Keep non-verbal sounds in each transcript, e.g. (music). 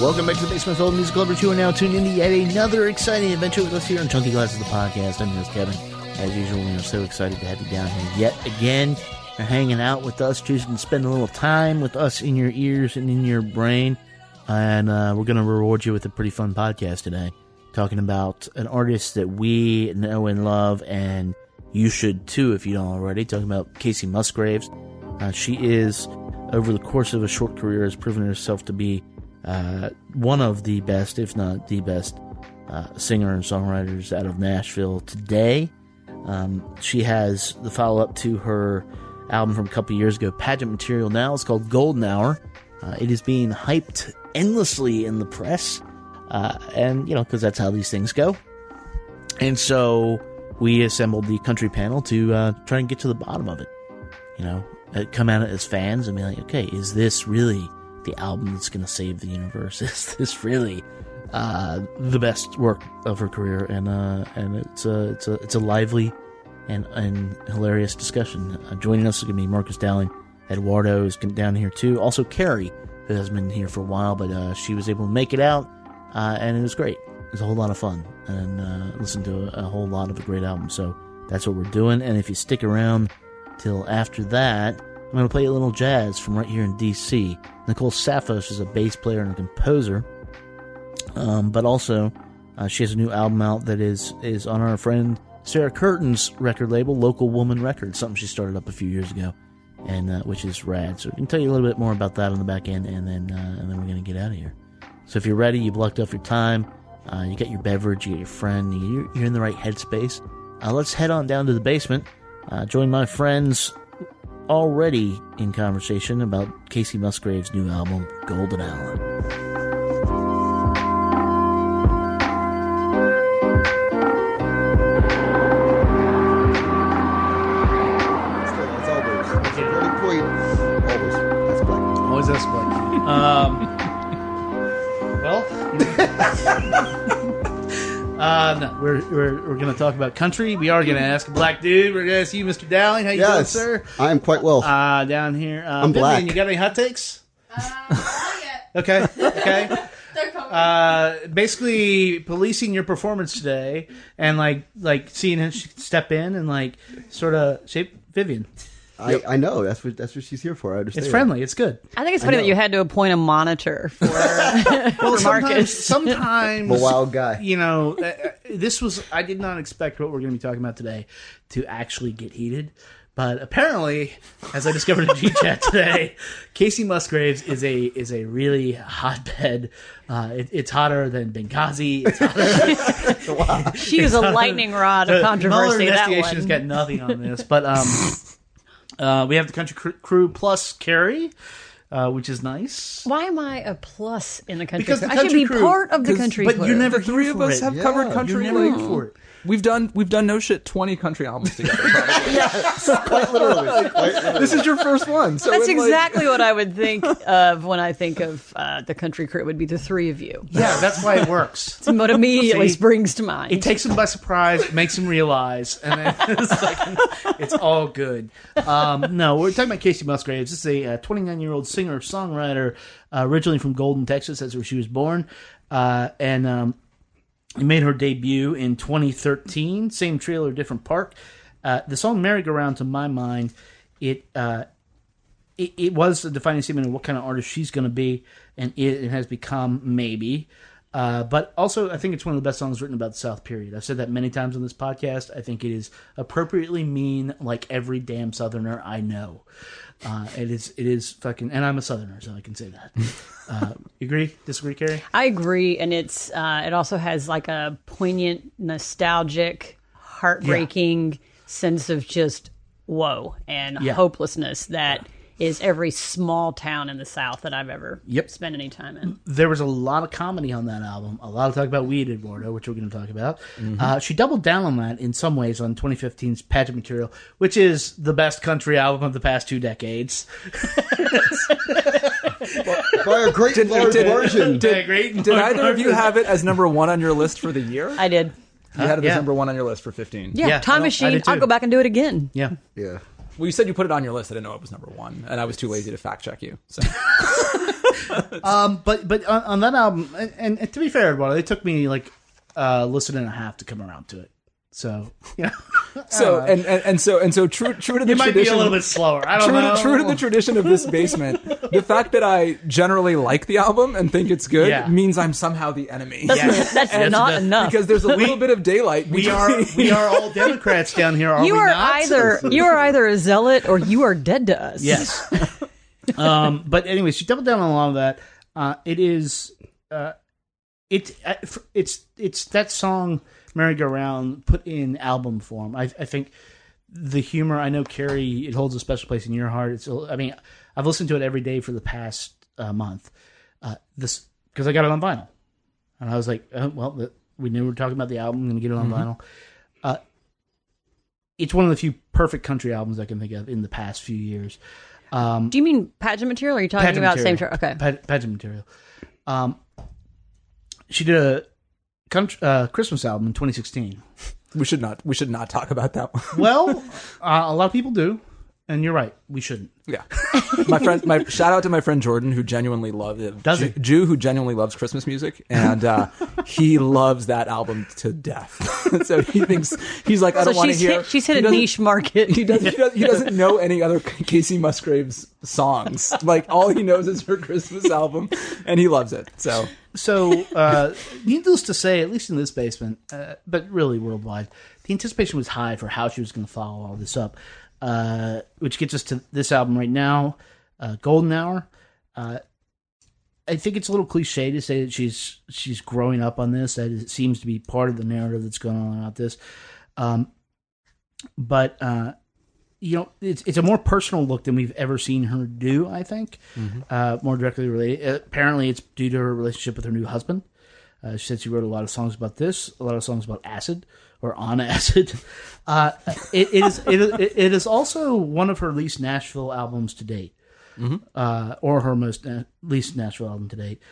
Welcome back to the Basement Film Music Club. Are now tuned in to yet another exciting adventure with us here on Chunky Glasses, the podcast. I'm your host, Kevin. As usual, we are so excited to have you down here yet again. You're hanging out with us, choosing to spend a little time with us in your ears and in your brain. And uh, we're going to reward you with a pretty fun podcast today, talking about an artist that we know and love, and you should too if you don't already. Talking about Kacey Musgraves. Uh, she is, over the course of a short career, has proven herself to be uh, one of the best, if not the best, uh, singer and songwriters out of Nashville today. Um, she has the follow up to her album from a couple years ago, Pageant Material Now. It's called Golden Hour. Uh, it is being hyped endlessly in the press, uh, and you know, because that's how these things go. And so we assembled the country panel to uh, try and get to the bottom of it. You know, uh, come at it as fans and be like, okay, is this really the album that's going to save the universe? (laughs) Is this really uh, the best work of her career? And uh, and it's a it's a it's a lively and and hilarious discussion. Uh, joining us is going to be Marcus Dowling. Eduardo is down here too. Also Carrie, who has been here for a while, but uh, she was able to make it out, uh, and it was great. It was a whole lot of fun, and uh, listened to a, a whole lot of a great album. So that's what we're doing. And if you stick around till after that, I'm going to play a little jazz from right here in D.C. Nicole Saphos is a bass player and a composer, um, but also uh, she has a new album out that is is on our friend Sarah Curtin's record label, Local Woman Records, something she started up a few years ago, and uh, which is rad. So we can tell you a little bit more about that on the back end, and then uh, and then we're going to get out of here. So if you're ready, you've locked off your time, uh, you got your beverage, you got your friend, you're, you're in the right headspace. Uh, let's head on down to the basement. Uh, join my friends already in conversation about Kacey Musgrave's new album, Golden Hour. That's always. That's a very point. Uh, no, we're we're, we're going to talk about country. We are going to ask a black dude. We're going to ask you, Mr. Dowling. How you doing, sir? I am quite well. Uh, down here. Uh, I'm Vivian, black. You got any hot takes? Not yet. (laughs) Okay, okay. (laughs) They're coming. uh, basically policing your performance today and like like seeing him step in and like sort of shape Vivian. I, I know. That's what that's what she's here for. I understand. It's friendly. It's good. I think it's funny that you had to appoint a monitor for, (laughs) Well, for sometimes, Marcus. sometimes (laughs) a wild guy. You know, uh, uh, this was I did not expect what we're going to be talking about today to actually get heated. But apparently, as I discovered in G Chat today, Kacey Musgraves is a is a really hotbed. Uh, it, it's hotter than Benghazi. It's hotter, (laughs) She is a lightning rod of The controversy. Mueller That investigation has got nothing on this, but um, uh, we have the country cr- crew plus Carrie, uh, which is nice. Why am I a plus in the country? Because crew? the I should country be crew- part of the country But crew. you're never The three of us it. have Yeah. covered country. You're never like- for it. We've done we've done no shit twenty country albums together. (laughs) probably. Quite literally. (laughs) Quite literally. this is your first one. So That's in, like- exactly what I would think of when I think of uh, the country crew. It would be the three of you. Yeah, that's why it works. It's what immediately (laughs) See? springs to mind. It takes them by surprise, makes them realize, and then it's like it's all good. Um, no, we're talking about Kacey Musgraves. This is a 29 year old singer songwriter, uh, originally from Golden, Texas. That's where she was born, uh, and um, made her debut in 2013. Same trailer, different park. Uh, the song "Merry-Go-Round," to my mind, it. Uh, it, it was a defining statement of what kind of artist she's going to be, and it, it has become maybe. Uh, but also, I think it's one of the best songs written about the South. Period. I've said that many times on this podcast. I think it is appropriately mean, like every damn Southerner I know. Uh, it is. It is fucking. And I'm a Southerner, so I can say that. (laughs) uh, you agree? Disagree, Carrie? I agree, and it's uh, it also has like a poignant, nostalgic, heartbreaking sense of just woe and Yeah. hopelessness that is every small town in the South that I've ever Yep. spent any time in. there was a lot of comedy on that album, a lot of talk about weed, Eduardo, which we're going to talk about. Uh, she doubled down on that in some ways on 2015's Pageant Material, which is the best country album of the past two decades. (laughs) By a great large did- version. Did, great. did either of you have it as number one on your list for the year? I did. you had it yeah. as number one on your list for 15. Yeah, Yeah, Time Machine. I'll go back and do it again. Yeah. yeah. Well, you said you put it on your list. I didn't know it was number one, and I was too lazy to fact check you. So (laughs) Um, but but on, on that album, and, and to be fair, Eduardo, it took me like uh, listen and a half to come around to it. So (laughs) yeah, so and, and and so and so true true to (laughs) the it might be tradition. a little bit slower. I don't True know. to, true to the tradition of this basement, (laughs) the fact that I generally like the album and think it's good Yeah. means I'm somehow the enemy. That's, that's That's not the- enough. because there's a little bit of daylight. we between- are we are all Democrats down here. Are you we are not? either you are either a zealot or you are dead to us. Yes. um, but anyway, she doubled down on a lot of that. Uh, it is, uh, it uh, it's it's that song "Merry Go Round" put in album form. I, I think the humor. I know Carrie. It holds a special place in your heart. It's. I mean, I've listened to it every day for the past uh, month. Uh, this because I got it on vinyl, and I was like, oh, well, the, we knew we were talking about the album. I'm going to get it on vinyl. Uh, it's one of the few perfect country albums I can think of in the past few years. Do you mean pageant material? Or are you talking about material. same? Tra- okay. Pa- pageant material. Um, she did a country, uh, Christmas album in 2016. (laughs) we should not we should not talk about that one. Well, (laughs) uh, a lot of people do, and you're right. We shouldn't. Yeah, (laughs) my friend, my shout out to my friend Jordan who genuinely loves it. Does Jew, he? Jew who genuinely loves Christmas music, and uh, he loves that album to death. (laughs) so he thinks he's like, I So don't want to hear. hit, she's hit he a niche market. He doesn't, he, does, he doesn't know any other Kacey Musgraves songs. Like all he knows is her Christmas album, and he loves it. So So, uh, needless to say, at least in this basement, uh, but really worldwide, the anticipation was high for how she was going to follow all this up, uh, which gets us to this album right now, uh, Golden Hour. Uh, I think it's a little cliche to say that she's she's growing up on this. That it seems to be part of the narrative that's going on about this. Um, but uh, you know, it's it's a more personal look than we've ever seen her do. I think uh, more directly related. Apparently, it's due to her relationship with her new husband. Uh, she said she wrote a lot of songs about this, a lot of songs about acid or on acid. (laughs) Uh, it, it is it, is- it is also one of her least Nashville albums to date, uh, or her most na- least Nashville album to date.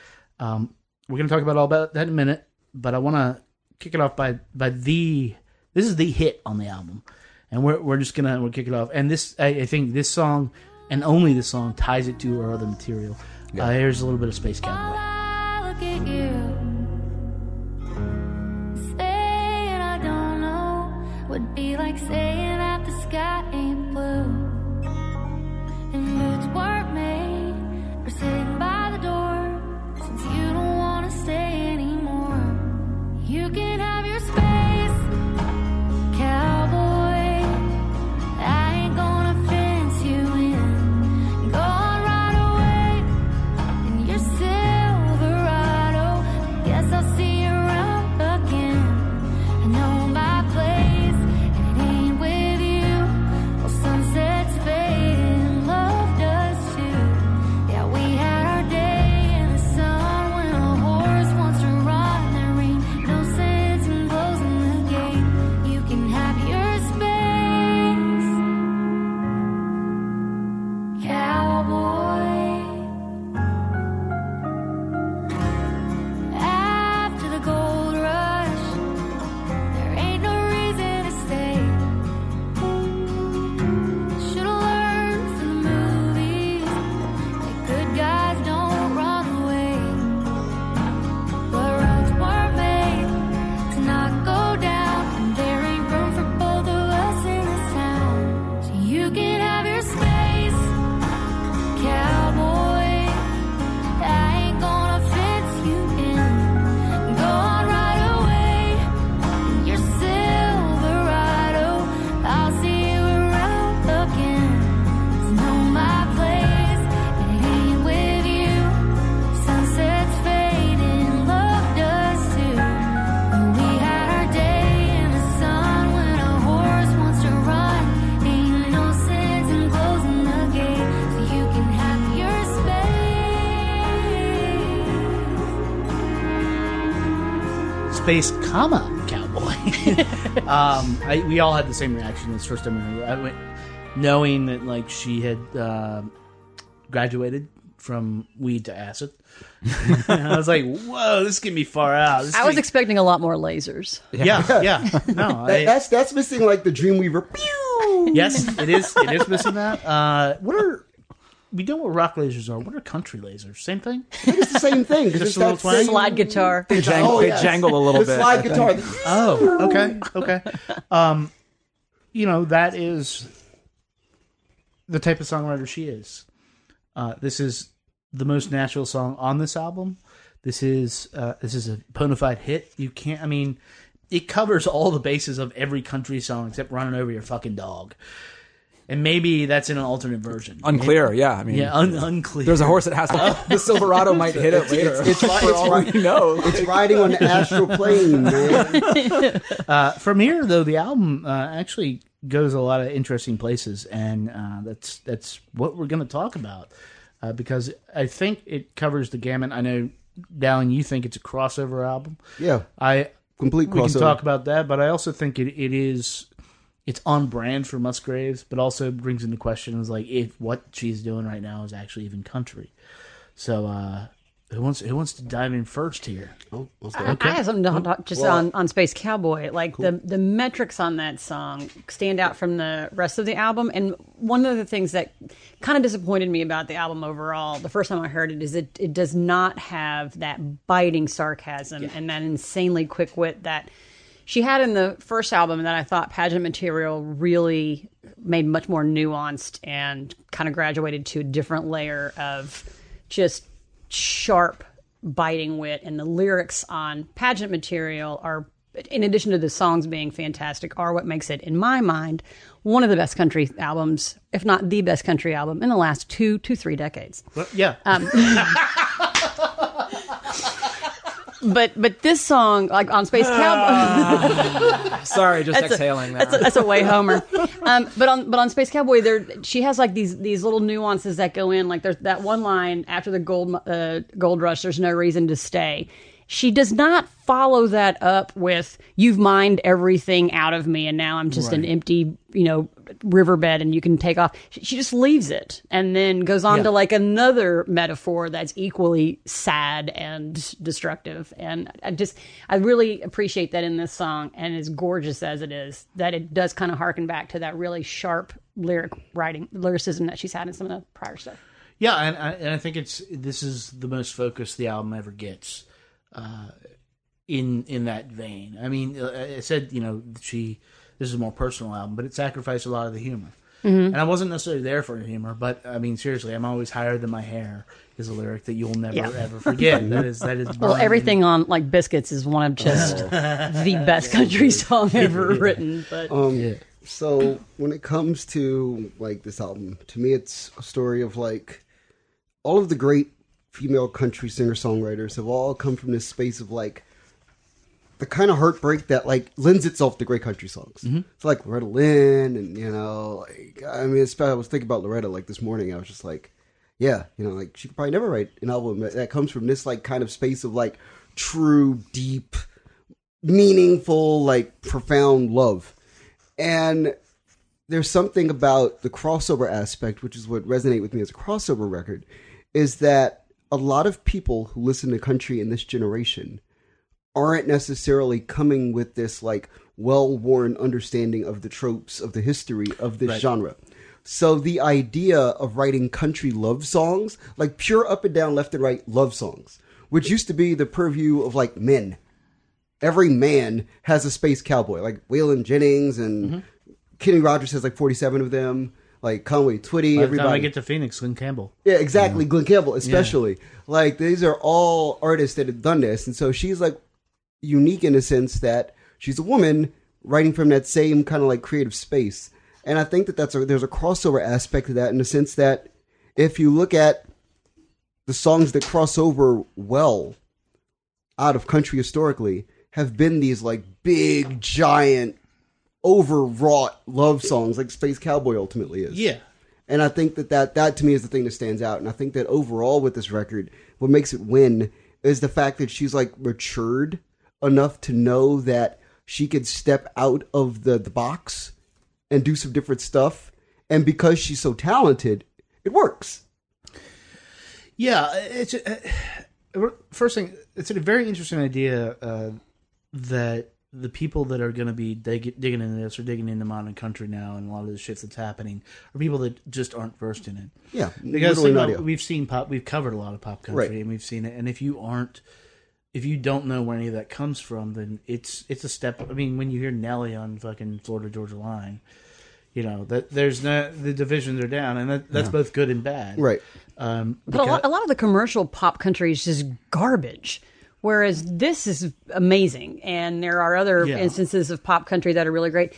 Um, we're going to talk about all about that in a minute, but I want to kick it off by by the this is the hit on the album, and we're we're just gonna we'll kick it off. And this I, I think this song and only this song ties it to her other material. Uh, here's a little bit of Space Cowboy. Comma cowboy. (laughs) um, I, we all had the same reaction this first time we. I went knowing that like she had uh, graduated from weed to acid. (laughs) I was like, "Whoa, this can be far out." This I can was be- expecting a lot more lasers. yeah, yeah. (laughs) No, That- I, that's that's missing like the Dreamweaver. Pew! yes, it is. It is missing that. Uh, what are we don't know what rock lasers are? What are country lasers? Same thing. It's the same thing. 'cause Just it's a little twang? Slide guitar. They jangle, Oh, they jangle a little the bit. slide guitar. (laughs) Oh, okay, okay. Um, you know that is the type of songwriter she is. Uh, this is the most natural song on this album. This is uh, this is a bona fide hit. You can't. I mean, it covers all the bases of every country song except "Running Over Your Fucking Dog," and maybe that's in an alternate version. Unclear, yeah. I mean, Yeah, un- unclear. there's a horse that has to. (laughs) the Silverado might hit it later. It's, it's, for all we know. it's riding on the astral plane, man. (laughs) Uh, from here, though, the album uh, actually goes a lot of interesting places, and uh, that's that's what we're going to talk about uh, because I think it covers the gamut. I know, Dowling, you think it's a crossover album. Yeah, I complete we can talk about that, but I also think it, it is it's on brand for Musgraves, but also brings into questions like if what she's doing right now is actually even country. So, uh, who wants who wants to dive in first here? Oh, okay. I have something to talk just Well- on, on Space Cowboy. Like the the metrics on that song stand out from the rest of the album. And one of the things that kind of disappointed me about the album overall, the first time I heard it, is it it does not have that biting sarcasm and that insanely quick wit that she had in the first album that I thought pageant material really made much more nuanced and kind of graduated to a different layer of just sharp biting wit. And the lyrics on pageant material are in addition to the songs being fantastic are what makes it in my mind one of the best country albums if not the best country album in the last two to three decades. Well, yeah, um, (laughs) but but this song like on space cowboy (laughs) Sorry, just That's a- exhaling That's a, that's a way Homer. Um, but on but on Space Cowboy, there she has like these these little nuances that go in. Like there's that one line after the gold uh, gold rush. There's no reason to stay. She does not follow that up with "You've mined everything out of me, and now I'm just an empty, you know, riverbed, and you can take off." She, just leaves it, and then goes on to like another metaphor that's equally sad and destructive. And I just, I really appreciate that in this song, and as gorgeous as it is, that it does kind of harken back to that really sharp lyric writing, lyricism that she's had in some of the prior stuff. Yeah, and I, and I think it's this is the most focused the album ever gets, uh, in in that vein. I mean, uh, I said you know she this is a more personal album, but it sacrificed a lot of the humor. Mm-hmm. And I wasn't necessarily there for the humor, but I mean, seriously, I'm always higher than my hair is a lyric that you'll never Yeah. ever forget. (laughs) that is that is Well, everything on like biscuits is one of just (laughs) the best country song ever written. But Um, So when it comes to like this album, to me, it's a story of like all of the great female country singer songwriters have all come from this space of like the kind of heartbreak that like lends itself to great country songs. Mm-hmm. It's like Loretta Lynn, and you know, like I mean, I was thinking about Loretta like this morning. I was just like, yeah, you know, like she could probably never write an album that, that comes from this like kind of space of like true, deep, meaningful, like profound love. And there's something about the crossover aspect, which is what resonate with me as a crossover record, is that a lot of people who listen to country in this generation aren't necessarily coming with this like well-worn understanding of the tropes of the history of this genre. So the idea of writing country love songs, like pure up and down, left and right love songs, which used to be the purview of like men. Every man has a space cowboy, like Waylon Jennings and mm-hmm. Kenny Rogers has like 47 of them, like Conway Twitty, By the time I get to Phoenix, Lynn Campbell. Yeah, exactly. Glen Campbell, especially. Like these are all artists that have done this, and so she's like unique in a sense that she's a woman writing from that same kind of like creative space. And I think that that's a, there's a crossover aspect to that in the sense that if you look at the songs that cross over well out of country historically have been these like big giant overwrought love songs like Space Cowboy ultimately is. Yeah, And I think that, that that to me is the thing that stands out. And I think that overall with this record, what makes it win is the fact that she's like matured enough to know that she could step out of the, the box and do some different stuff. And because she's so talented, it works. Yeah, it's uh, first thing. It's a very interesting idea uh, that the people that are going to be dig- digging into this or digging into modern country now, and a lot of the shit that's happening are people that just aren't versed in it. Yeah, because literally think an about- idea. we've seen pop, we've covered a lot of pop country, Right. and we've seen it. And if you aren't, if you don't know where any of that comes from, then it's it's a step. I mean, when you hear Nelly on fucking Florida Georgia Line, you know that there's no the divisions are down, and that, that's Yeah. both good and bad. Right. Um, But a lot, a lot of the commercial pop country is just garbage. Whereas this is amazing, and there are other Yeah. instances of pop country that are really great.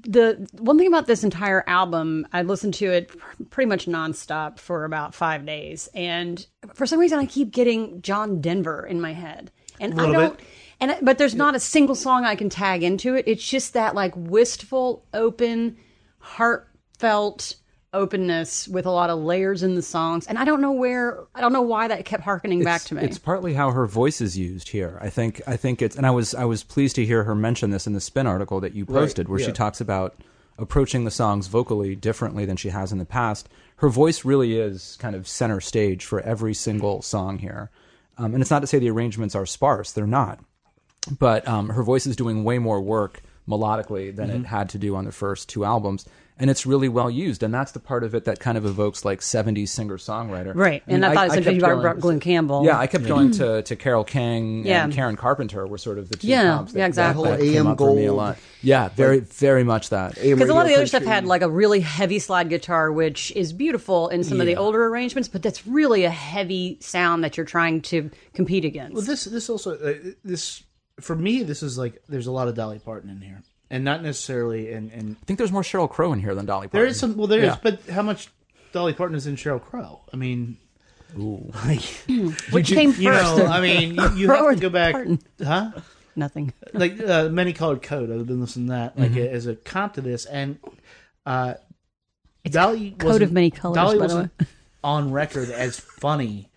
The one thing about this entire album, I listened to it pretty much nonstop for about five days, and for some reason, I keep getting John Denver in my head, and I don't. bit. And but there's not a single song I can tag into it. It's just that like wistful, open, heartfelt openness with a lot of layers in the songs. And I don't know where, I don't know why that kept harkening back to me. It's partly how her voice is used here. I think I think it's and I was I was pleased to hear her mention this in the spin article that you Right, posted where yeah. she talks about approaching the songs vocally differently than she has in the past. Her voice really is kind of center stage for every single song here. Um, and it's not to say the arrangements are sparse, they're not. But um, her voice is doing way more work melodically than Mm-hmm. it had to do on the first two albums. And it's really well used, and that's the part of it that kind of evokes like '70s singer-songwriter, Right, and I thought it was interesting kept you brought Glen Campbell. Yeah, I kept going to, to Carole King Yeah. and Karen Carpenter were sort of the two Yeah, comps. yeah, exactly. That, That whole came AM up for me a Gold. lot. Yeah, very, very much that. Because a lot of the other stuff had like a really heavy slide guitar, which is beautiful in some of the older arrangements, but that's really a heavy sound that you're trying to compete against. Well, this this also uh, this for me this is like there's a lot of Dolly Parton in here, and not necessarily and and I think there's more Sheryl Crow in here than Dolly Parton. there is some well there is, Yeah. but how much Dolly Parton is in Sheryl Crow? I mean, like Which you, came you first? know, I mean, you, you have to go back, Parton? huh? Nothing. Like uh, many colored code. I've been listening to that like Mm-hmm. as a comp to this, and uh, Dolly Coat of many colors, Dolly by wasn't on record as funny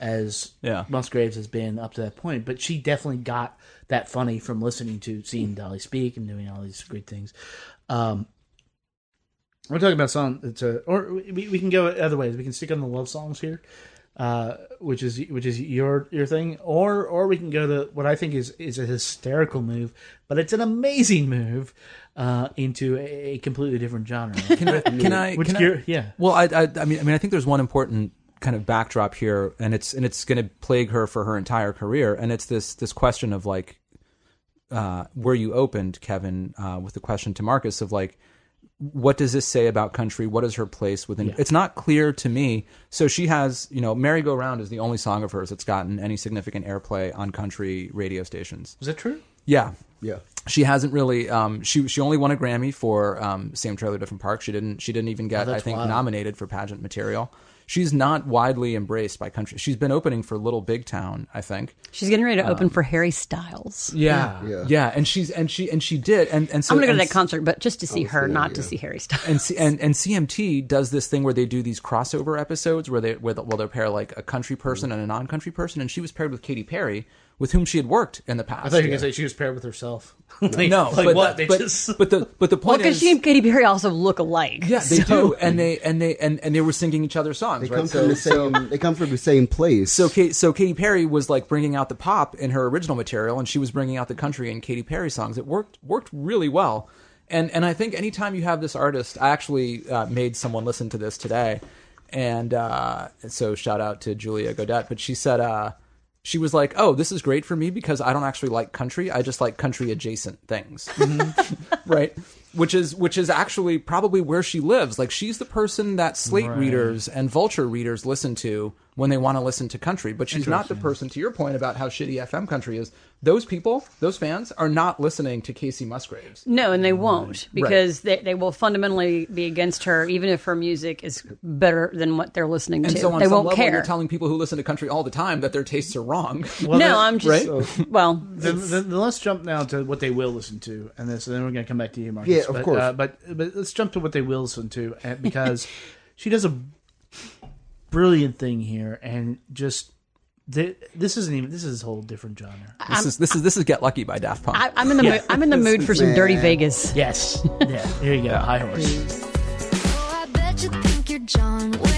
as Yeah. Musgraves has been up to that point, but she definitely got that funny from listening to seeing Dolly speak and doing all these great things. Um, we're talking about a song that's a, or we, we can go other ways. We can stick on the love songs here, uh, which is which is your your thing, or or we can go to what I think is is a hysterical move, but it's an amazing move uh, into a, a completely different genre. Can I? Can (laughs) I? Which can I- yeah. Well, I, I, I mean, I mean, I think there's one important kind of backdrop here, and it's and it's going to plague her for her entire career, and it's this this question of like, uh, where you opened, Kevin, uh, with the question to Marcus of like, what does this say about country? What is her place within? It's not clear to me. So she has, you know, "Merry Go Round" is the only song of hers that's gotten any significant airplay on country radio stations. Is that true? Yeah, Yeah. she hasn't really. Um, she she only won a Grammy for um, "Same Trailer, Different Park." She didn't. She didn't even get. I think wild. nominated for pageant material. She's not widely embraced by country. She's been opening for Little Big Town, I think. She's getting ready to Um, open for Harry Styles. Yeah, Yeah. yeah, and she's and she and she did, and and so I'm going to go to that concert, but just to see her, yeah, not to see Harry Styles. and, C- and and CMT does this thing where they do these crossover episodes where they where they, well they pair like a country person and a non country person, and she was paired with Katy Perry, with whom she had worked in the past. I thought you were gonna say she was paired with herself. like, (laughs) no, like but, what? They but, just (laughs) but the but the Well, point because is, she and Katy Perry also look alike. yeah, they so- do, and they and they and, and they were singing each other's songs. They right? come So- from the same. They come from the same place. So, Kate, so Katy Perry was like bringing out the pop in her original material, and she was bringing out the country in Katy Perry songs. It worked worked really well, and and I think anytime you have this artist, I actually uh, made someone listen to this today, and uh, so shout out to Julia Godet. But she said uh, she was like, "Oh, this is great for me because I don't actually like country. I just like country adjacent things." (laughs) right which is which is actually probably where she lives like she's the person that slate readers and vulture readers listen to when they want to listen to country but she's not the person to your point about how shitty fm country is those people those fans are not listening to kacey musgraves No, and they won't because they, they will fundamentally be against her, even if her music is better than what they're listening and to. so on they some won't level care. you're telling people who listen to country all the time that their tastes are wrong Well, no, I'm just right? well. Then, then, then let's jump now to what they will listen to, and this, and then we're going to come back to you, Marcus. Yeah, of but, course. Uh, but but let's jump to what they will listen to, and- because (laughs) she does a brilliant thing here, and just Th- This isn't even. This is a whole different genre. This is this is this is Get Lucky by Daft Punk. I, I'm in the mood, I'm in the (laughs) mood for some Dirty Vegas. Yes. Yeah. Here you go. High horse. (laughs) Oh,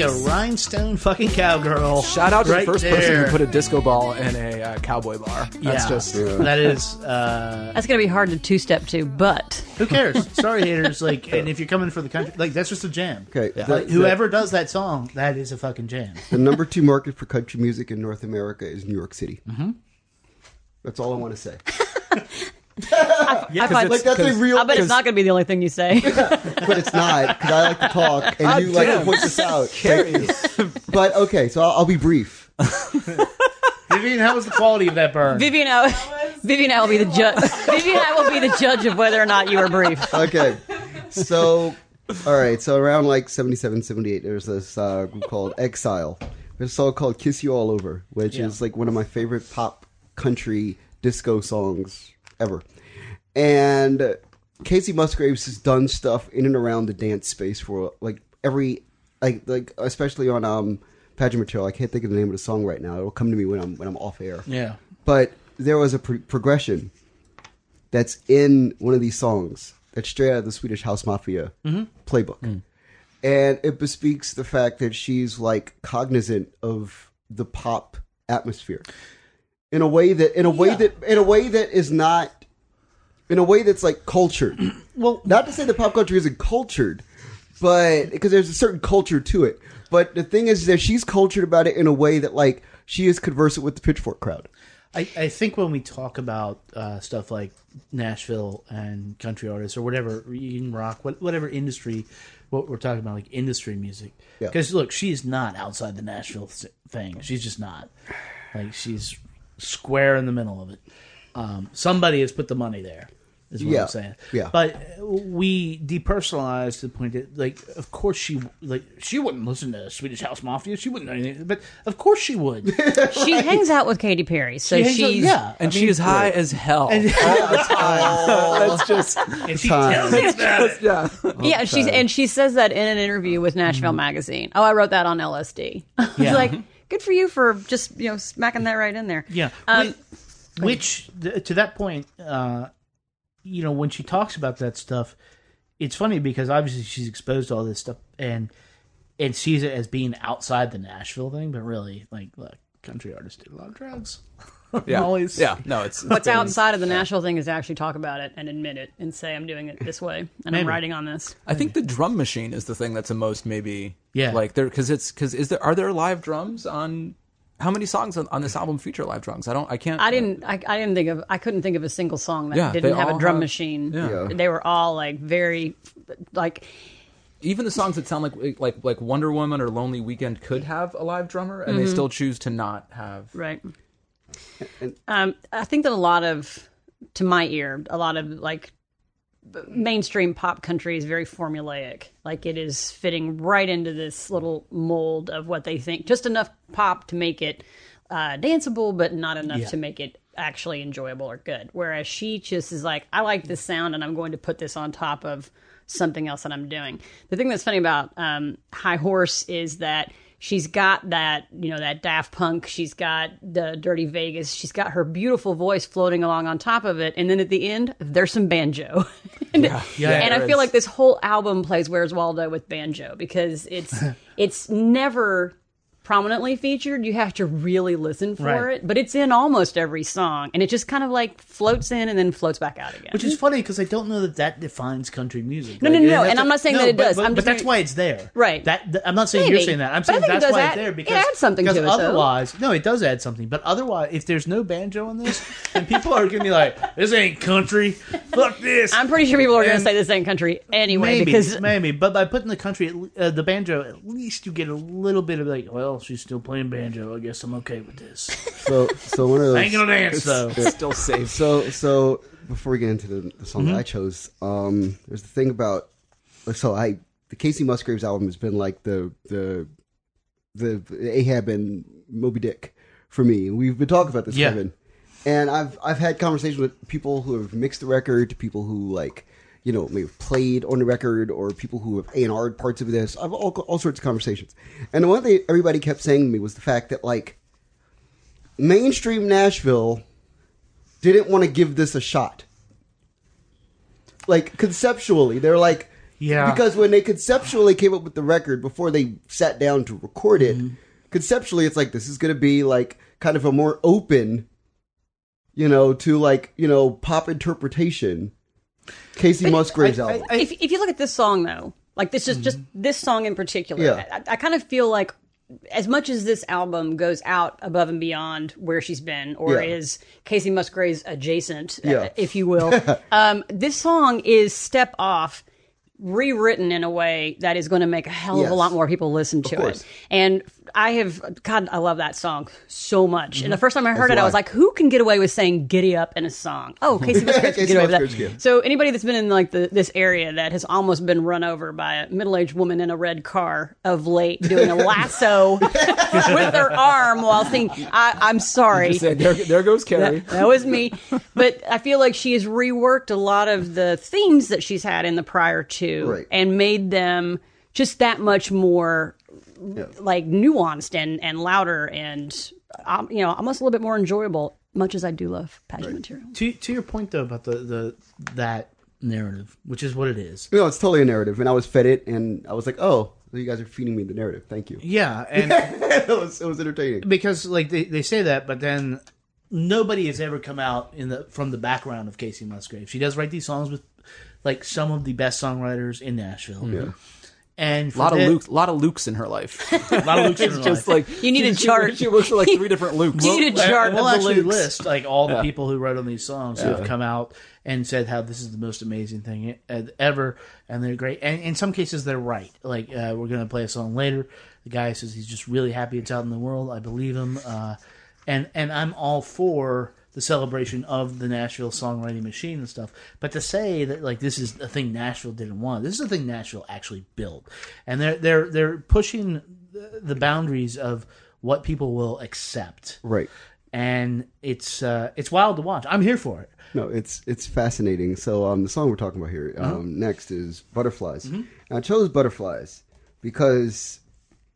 Like a rhinestone fucking cowgirl. Shout out to right the first there. person who put a disco ball in a uh, cowboy bar. That's yeah. just that is. (laughs) Uh, That's going to be hard to two step to, but who cares? Sorry, haters. Like, and if you're coming for the country, like that's just a jam. Okay, Like, the- whoever does that song, that is a fucking jam. The number two market for country music in North America is New York City. Mm-hmm. That's all I want to say. (laughs) I find, Like that's a real. I bet it's not going to be the only thing you say. (laughs) but it's not because I like to talk and you like to damn. point this out. (laughs) (laughs) but okay, so I'll, I'll be brief. Vivian, how was the quality of that burn? Vivian, I, Vivian, I will be the judge. Vivian, I will be the judge of whether or not you were brief. Okay, so all right, so around like 77, 78, there's this uh, group called Exile. There's a song called "Kiss You All Over," which Yeah. is like one of my favorite pop country disco songs ever. And Kacey Musgraves has done stuff in and around the dance space for like every like like especially on um pageant material. I can't think of the name of the song right now. It'll come to me when I'm when I'm off air. Yeah. But there was a pro- progression that's in one of these songs that's straight out of the Swedish House Mafia playbook. And it bespeaks the fact that she's like cognizant of the pop atmosphere in a way that in a way that in a way that is not in a way that's like cultured. (clears throat) Well, Not to say that pop culture isn't cultured, but because there's a certain culture to it. But the thing is that she's cultured about it in a way that like she is conversant with the pitchfork crowd. I, I think when we talk about uh, stuff like Nashville and country artists or whatever, even rock, what, whatever industry, what we're talking about, like industry music. Yeah. Because look, she's not outside the Nashville thing. She's just not. Like she's square in the middle of it. Um, somebody has put the money there. Is what Yeah. I'm saying. Yeah. But we depersonalized to the point that, like, of course she, like, she wouldn't listen to Swedish House Mafia. She wouldn't know anything. But of course she would. (laughs) She hangs out with Katy Perry, so She hangs out- she's yeah. and I she mean, is high as hell. And- (laughs) (laughs) That's just and she Time. tells us about it. yeah. yeah. She's and she says that in an interview with Nashville Magazine. Oh, I wrote that on LSD. It's Yeah. like good for you for just you know smacking that right in there. Yeah. Um, Whi- which, th- to that point, uh, you know, when she talks about that stuff, it's funny because obviously she's exposed to all this stuff and and sees it as being outside the Nashville thing, but really, like, look, country artists do a lot of drugs. (laughs) (laughs) Yeah. Always. Yeah. No, it's What's outside of the Nashville thing is to actually talk about it and admit it and say I'm doing it this way and I'm writing on this. I think the drum machine is the thing that's the most maybe Yeah. like there because it's because is there are there live drums on how many songs on, on this album feature live drums? I don't I can't I didn't. I, I didn't think of. I couldn't think of a single song that Yeah, didn't have a drum have- machine. Yeah. Yeah. They were all like very, like even the songs that sound like like like Wonder Woman or Lonely Weekend could have a live drummer and they mm-hmm. still choose to not have right. Um, I think that a lot of, to my ear, a lot of like mainstream pop country is very formulaic. Like it is fitting right into this little mold of what they think. Just enough pop to make it uh, danceable, but not enough Yeah. to make it actually enjoyable or good. Whereas she just is like, I like this sound, and I'm going to put this on top of something else that I'm doing. The thing that's funny about um, High Horse is that she's got that you know that Daft Punk, she's got the Dirty Vegas, she's got her beautiful voice floating along on top of it, and then at the end there's some banjo. (laughs) and, Yeah, and I feel like this whole album plays Where's Waldo with banjo because it's (laughs) it's never prominently featured. You have to really listen for Right. it, but it's in almost every song, and it just kind of like floats in and then floats back out again. Which is funny because I don't know that that defines country music. No, no, no, no, that's and I'm not saying that it but- does. But, but that's why it's there, Right. That, that- I'm not saying Maybe. you're saying that. I'm But saying think it that's why add- it's there because it adds something because to it, though. otherwise, no, it does add something. But otherwise, if there's no banjo on this, and people are gonna be like, "This ain't country, fuck this." I'm pretty sure people are going to say this ain't country anyway maybe, because maybe, but by putting the country, uh, the banjo, at least you get a little bit of like, well, she's still playing banjo. I guess I'm okay with this. (laughs) So, so one of those. I ain't gonna dance though. Still safe. So, so before we get into the, the song Mm-hmm. that I chose, um, there's the thing about. So I, the Kacey Musgraves album has been like the the the Ahab and Moby Dick for me. We've been talking about this, Yeah. Kevin, and I've I've had conversations with people who have mixed the record, to people who like. You know, maybe played on the record, or people who have A and R parts of this. I've all all sorts of conversations, and the one thing everybody kept saying to me was the fact that like mainstream Nashville didn't want to give this a shot. Like conceptually, they're like, Yeah. because when they conceptually came up with the record before they sat down to record it, Mm-hmm. conceptually it's like this is going to be like kind of a more open, you know, to like you know pop interpretation. Kacey Musgraves I- I- album. if, if you look at this song though like this is just this song in particular Yeah. I, I kind of feel like as much as this album goes out above and beyond where she's been or Yeah. is kacey musgraves adjacent uh, Yeah. if you will (laughs) um, this song is step off rewritten in a way that is going to make a hell of Yes. a lot more people listen to it. and i have god i love that song so much. And the mm-hmm. first time i heard That's it i was like who can get away with saying giddy up in a song? Oh (laughs) kacey musgraves can get away with that. So anybody that's been in like the, this area that has almost been run over by a middle-aged woman in a red car of late doing a lasso (laughs) with her arm while singing, I, I'm sorry. Said, there, there goes Carrie. That, that was me. But I feel like she has reworked a lot of the themes that she's had in the prior two Right. and made them just that much more like nuanced and, and louder and um, you know almost a little bit more enjoyable. Much as I do love pageant material. to to your point though about the the that narrative, which is what it is. no, it's totally a narrative, and I was fed it, and I was like, oh, you guys are feeding me the narrative. Thank you. Yeah, and (laughs) it was it was entertaining. because like they, they say that, but then nobody has ever come out in the from the background of Kacey Musgrave. She does write these songs with like some of the best songwriters in Nashville. Yeah. And A lot of that- Luke, lot of Lukes in her life. a lot of Luke's in her just life. like You need a chart. She works for like three (laughs) different Lukes. You need a chart we'll of the actually Lukes. list like all the people who wrote on these songs who have come out and said how this is the most amazing thing ever, and they're great. And in some cases, they're right. Like uh, we're going to play a song later. The guy says he's just really happy it's out in the world. I believe him, uh, and and I'm all for the celebration of the Nashville songwriting machine and stuff. But to say that like this is a thing Nashville didn't want, this is a thing Nashville actually built, and they're they're they're pushing the- the boundaries of what people will accept Right. and it's uh, it's wild to watch. I'm here for it. No, it's it's fascinating. So um, the song we're talking about here um, next is Butterflies. And I chose Butterflies because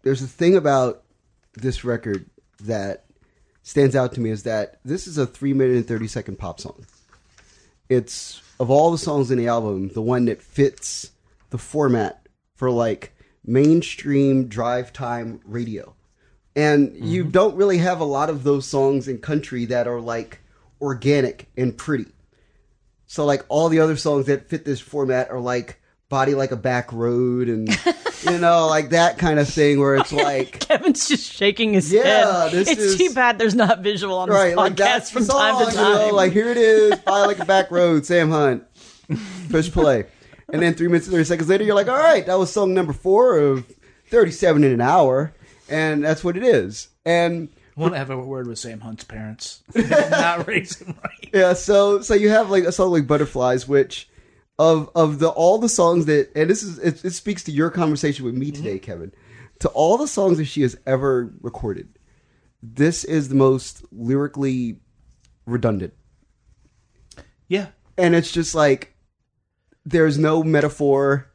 there's a thing about this record that stands out to me is that this is a three minute and thirty second pop song. It's of all the songs in the album, the one that fits the format for like mainstream drive time radio. And you mm-hmm. don't really have a lot of those songs in country that are like organic and pretty. So like all the other songs that fit this format are like Body Like a Back Road and (laughs) you know, like that kind of thing where it's (laughs) like Kevin's just shaking his Yeah, head. this it's is- too bad there's not visual on right, this like podcast that's from the time song, to you know, time. like here it is, by Like a Back Road, Sam Hunt, push play. And then three minutes and 30 seconds later, you're like, all right, that was song number four of 37 in an hour. And that's what it is. And I want to have a word with Sam Hunt's parents. (laughs) Not raise him right. Yeah, so so you have like a song like Butterflies, which of of the all the songs that and this is it, it speaks to your conversation with me mm-hmm. today, Kevin. To all the songs that she has ever recorded, this is the most lyrically redundant. Yeah, And it's just like there's no metaphor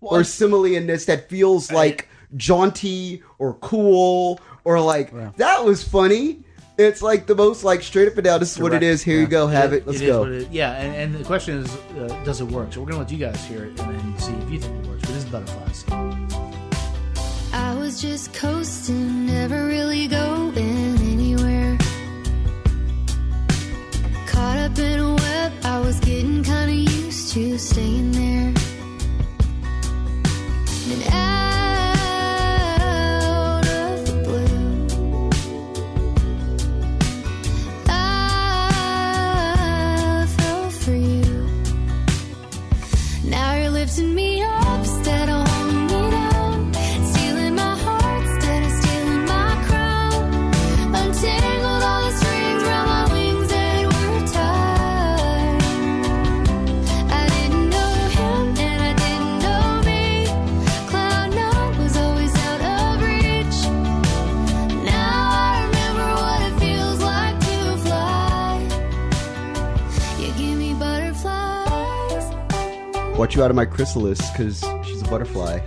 or simile in this that feels like jaunty or cool or like that was funny. It's like the most like straight up and down. This is what it is. Direct, is. Here you go. Have it. Let's is go. what it- yeah, and, and the question is, uh, does it work? So we're gonna let you guys hear it and then see if you think it works. But this is butterflies. I was just coasting, never really going anywhere. Caught up in a web, I was getting kinda used to staying there. And out Watch you out of my chrysalis because she's a butterfly.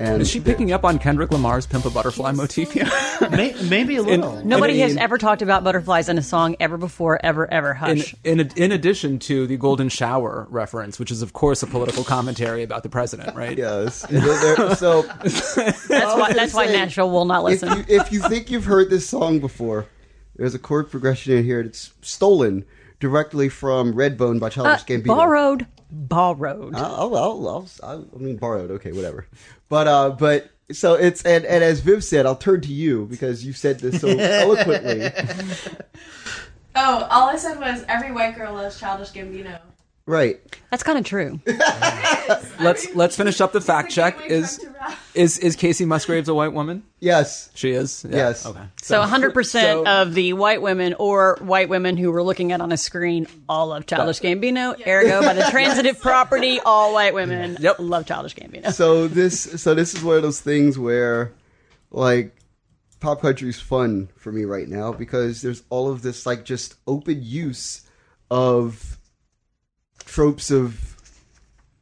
And Is she picking up on Kendrick Lamar's "Pimp a Butterfly" motif here? (laughs) May, maybe a little. Nobody I has mean- ever talked about butterflies in a song ever before, ever, ever. in, Hush. in in addition to the golden shower reference, which is of course a political commentary about the president, right? Yes. And then there- so (laughs) that's why. That's why Nashville will not if listen. you, if you think you've heard this song before, there's a chord progression in here that's stolen directly from Redbone by Uh, Childish Gambino. borrowed, borrowed. I'll, I'll, I'll, I'll, I mean, borrowed. Okay, whatever. But, uh, but so it's and, and as Viv said, I'll turn to you because you said this so (laughs) eloquently. Oh, all I said was every white girl loves Childish Gambino. Right. That's kind of true. (laughs) Let's let's finish up the fact check. Is is is Kacey Musgraves a white woman? Yes. She is. Yeah. Yes. Okay. So 100% So- of the white women or white women who were looking at on a screen all love Childish Gambino. Ergo, by the (laughs) transitive property, all white women Yep. love Childish Gambino. so this so this is one of those things where like pop country is fun for me right now because there's all of this like just open use of tropes of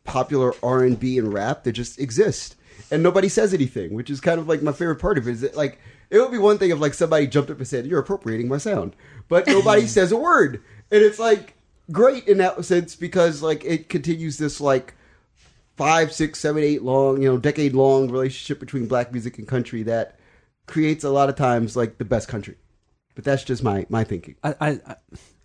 popular R&B and rap that just exist. And nobody says anything which is kind of like my favorite part of it is that like it would be one thing if like somebody jumped up and said you're appropriating my sound. But (laughs) nobody says a word. And it's like great in that sense because like it continues this like five, six, seven, eight long, you know, decade long relationship between black music and country that creates a lot of times like the best country. But that's just my my thinking. I, I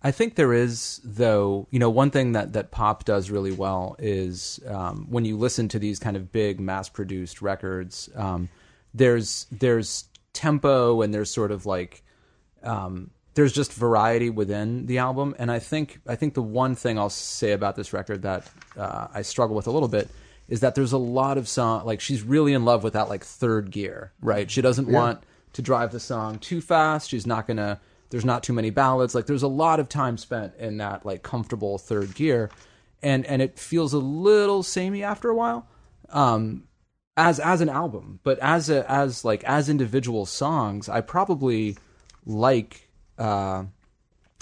I think there is though you know one thing that that pop does really well is um, when you listen to these kind of big mass produced records um, there's there's tempo and there's sort of like um, there's just variety within the album and I think I think the one thing I'll say about this record that uh, I struggle with a little bit is that there's a lot of song like she's really in love with that like third gear right she doesn't Yeah. want to drive the song too fast. She's not gonna there's not too many ballads. Like there's a lot of time spent in that like comfortable third gear. And and it feels a little samey after a while um as as an album. But as a as like as individual songs i probably like uh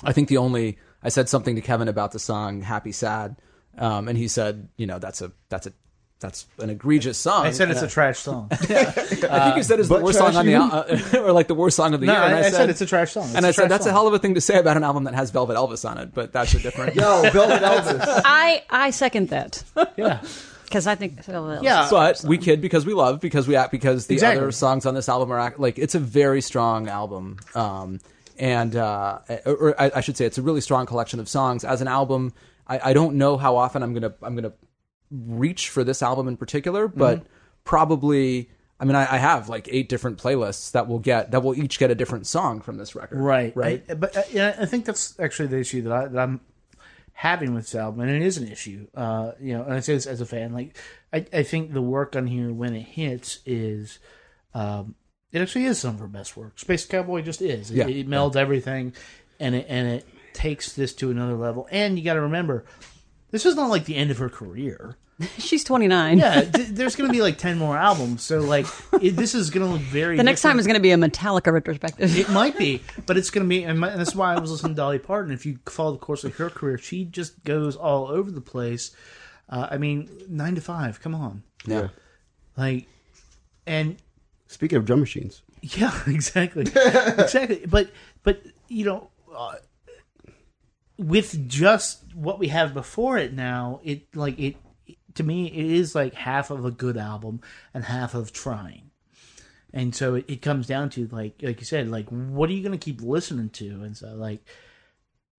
i think the only i said something to kevin about the song happy sad um and he said you know that's a that's a that's an egregious song I said it's And a trash song. (laughs) I think you said it's the But worst song on the trashy? al- uh, (laughs) or like the worst song of the No, year. And I- I, I said it's a trash song. It's and a I said trash that's a song. hell of a thing to say about an album that has Velvet Elvis on it, but that's a different. Yo, Velvet (laughs) Elvis. I I second that. Yeah. Because I think Velvet Elvis Yeah. is- But we kid because we love because we act because the Exactly. other songs on this album are act, like it's a very strong album. Um, and uh, or I, I should say it's a really strong collection of songs. As an album, I, I don't know how often I'm gonna I'm gonna reach for this album in particular, but Mm-hmm. probably. I mean, I, I have like eight different playlists that will get that will each get a different song from this record. Right, right. I, but uh, yeah, I think that's actually the issue that, I, that I'm having with this album, and it is an issue. Uh, you know, and I say this as a fan. Like, I, I think the work on here when it hits is, um, it actually is some of her best work. Space Cowboy just is. It, Yeah. it melds everything, and it and it takes this to another level. And you got to remember, this is not like the end of her career. (laughs) She's 29. Yeah, th- there's going to be like ten more albums. So like, it, this is going to look very. (laughs) The next different. time is going to be a Metallica retrospective. It might be, (laughs) but it's going to be, and, my, and that's why I was listening to Dolly Parton. If you follow the course of her career, she just goes all over the place. Uh, I mean, nine to five. Come on, Yeah. like, and Speaking of drum machines, yeah, exactly, exactly. But but you know, uh, with just what we have before it now, it like it to me it is like half of a good album and half of trying. And so it, it comes down to like like you said, like what are you going to keep listening to? And so like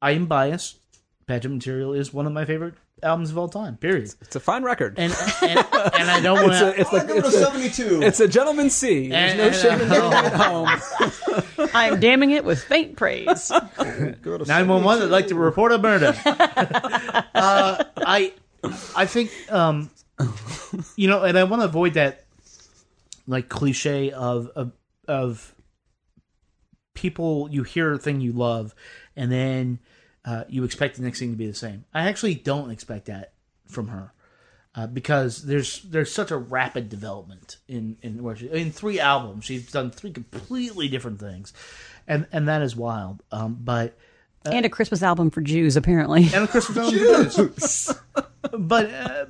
I am biased. Pageant Material is one of my favorite albums of all time. Period. It's a fine record. And and, and I don't want (laughs) It's a, it's, like, give a it's, a, 72. it's a gentleman's C. There's And- no and, shame in uh, getting it home. I am damning it with faint praise. Nine one one. I'd like to report a murder. (laughs) uh, I, I think, um, you know, and I want to avoid that, like cliche of of of people you hear a thing you love, and then uh, you expect the next thing to be the same. I actually don't expect that from her. Uh, because there's there's such a rapid development in in where she, in three albums she's done three completely different things, and and that is wild. Um, but and a Christmas album for Jews, apparently. and a Christmas album for (laughs) Jews. but uh,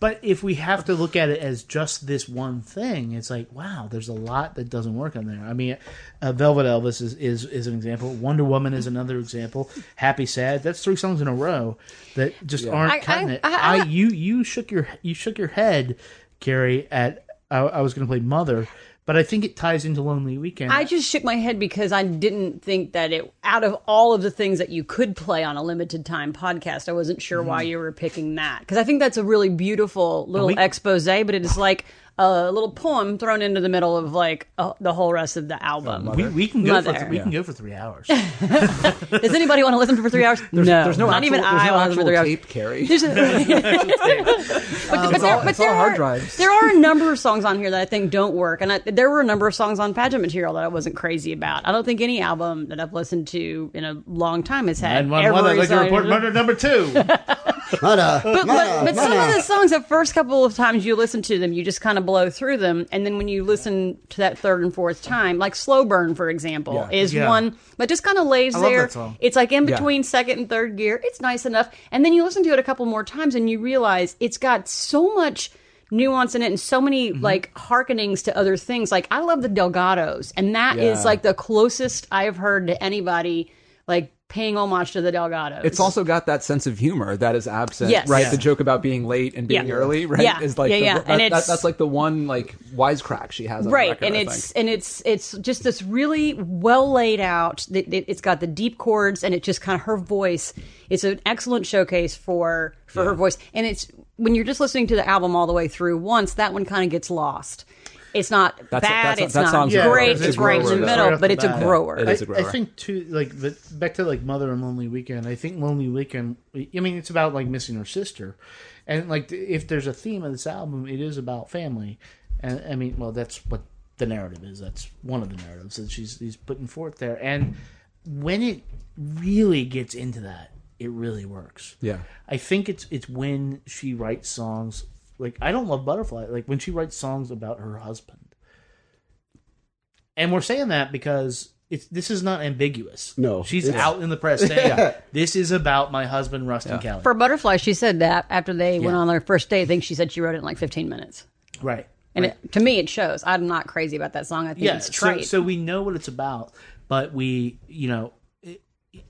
but if we have to look at it as just this one thing, it's like wow, there's a lot that doesn't work on there. I mean, uh, Velvet Elvis is, is is an example. Wonder Woman is another example. Happy Sad. That's three songs in a row that just aren't I- cutting I- it. I- I, you you shook your you shook your head, Carrie. At I, I was going to play Mother, but I think it ties into Lonely Weekend. I just shook my head because I didn't think that it, out of all of the things that you could play on a limited time podcast, I wasn't sure why mm-hmm. you were picking that. Because I think that's a really beautiful little we- expose, but it is like a little poem thrown into the middle of like uh, the whole rest of the album. we, we can go for Mother. th- we can go for three hours. (laughs) (laughs) Does anybody want to listen for three hours? no, There's no not actual, even there's I no want to listen actual for three hours. tape carry. There's a- (laughs) but, but it's there, all- but it's all there hard are, drives. There are a number of songs on here that I think don't work, and I, there were a number of songs on pageant material that I wasn't crazy about. I don't think any album that I've listened to in a long time has had And one, one I'd every like to song- report murder number two. Mother, But, but, but some of the songs, the first couple of times you listen to them, you just kind of blow through them, and then when you listen to that third and fourth time, like "Slow Burn," for example, Yeah. is Yeah. one that just kind of lays there. It's like in Yeah. between second and third gear. It's nice enough, and then you listen to it a couple more times, and you realize it's got so much nuance in it and so many Mm-hmm. like hearkenings to other things like i love the delgados and that is Yeah. like the closest i've heard to anybody like paying homage to the delgados It's also got that sense of humor that is absent, Yes. right? Yeah. The joke about being late and being Yeah. early, right? Yeah. Is like Yeah, the, yeah. that- And that- it's- that's like the one like wisecrack she has, on right the record, and I it's think. and it's it's just this really well laid out it, it, has got the deep chords and it just kind of her voice it's an excellent showcase for for her voice and it's when you're just listening to the album all the way through once that one kind of gets lost it's not That's a- bad that's a- it's that not song's great grower. it's right in the It's middle though. but it's a Right off the bat. grower It is a I, I grower. think too, like the, back to like Mother and Lonely Weekend. I think Lonely Weekend. I mean, it's about like missing her sister, and like if there's a theme of this album, it is about family. And I mean, well, that's what the narrative is. That's one of the narratives that she's he's putting forth there. And when it really gets into that, it really works. Yeah. I think it's it's when she writes songs like I don't love Butterfly. Like when she writes songs about her husband. And we're saying that because it's this is not ambiguous. No, she's it's- out in the press saying (laughs) this is about my husband Ruston Kelly. for butterfly she said that after they went Yeah. on their first date i think she said she wrote it in like 15 minutes right. and it, to me it shows i'm not crazy about that song i think Yeah. it's So, trite so we know what it's about, but we, you know, it,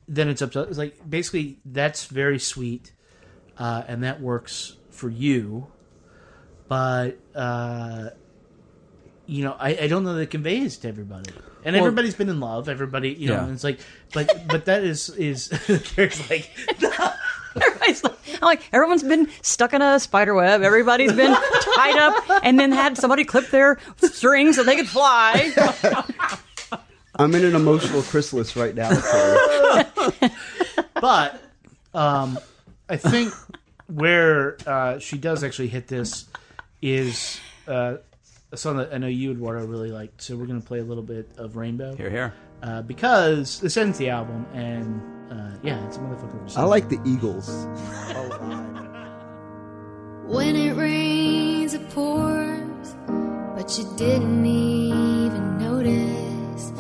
then it's up to it's like basically that's very sweet, uh, and that works for you, but uh, you know, I, I don't know that it conveys to everybody. And Well- everybody's been in love. Everybody, you know, Yeah. and it's like, but but that is is (laughs) there's like (laughs) Everybody's like, I'm like, everyone's been stuck in a spider web. Everybody's been tied up and then had somebody clip their strings so they could fly. (laughs) I'm in an emotional chrysalis right now. But um, I think where uh, she does actually hit this is uh, a song that I know you, Eduardo, really liked. So we're going to play a little bit of Rainbow. Here, here. Uh, because this ends the album, and uh, yeah, it's a motherfucker. I like the Eagles. (laughs) When it rains, it pours, but you didn't even notice.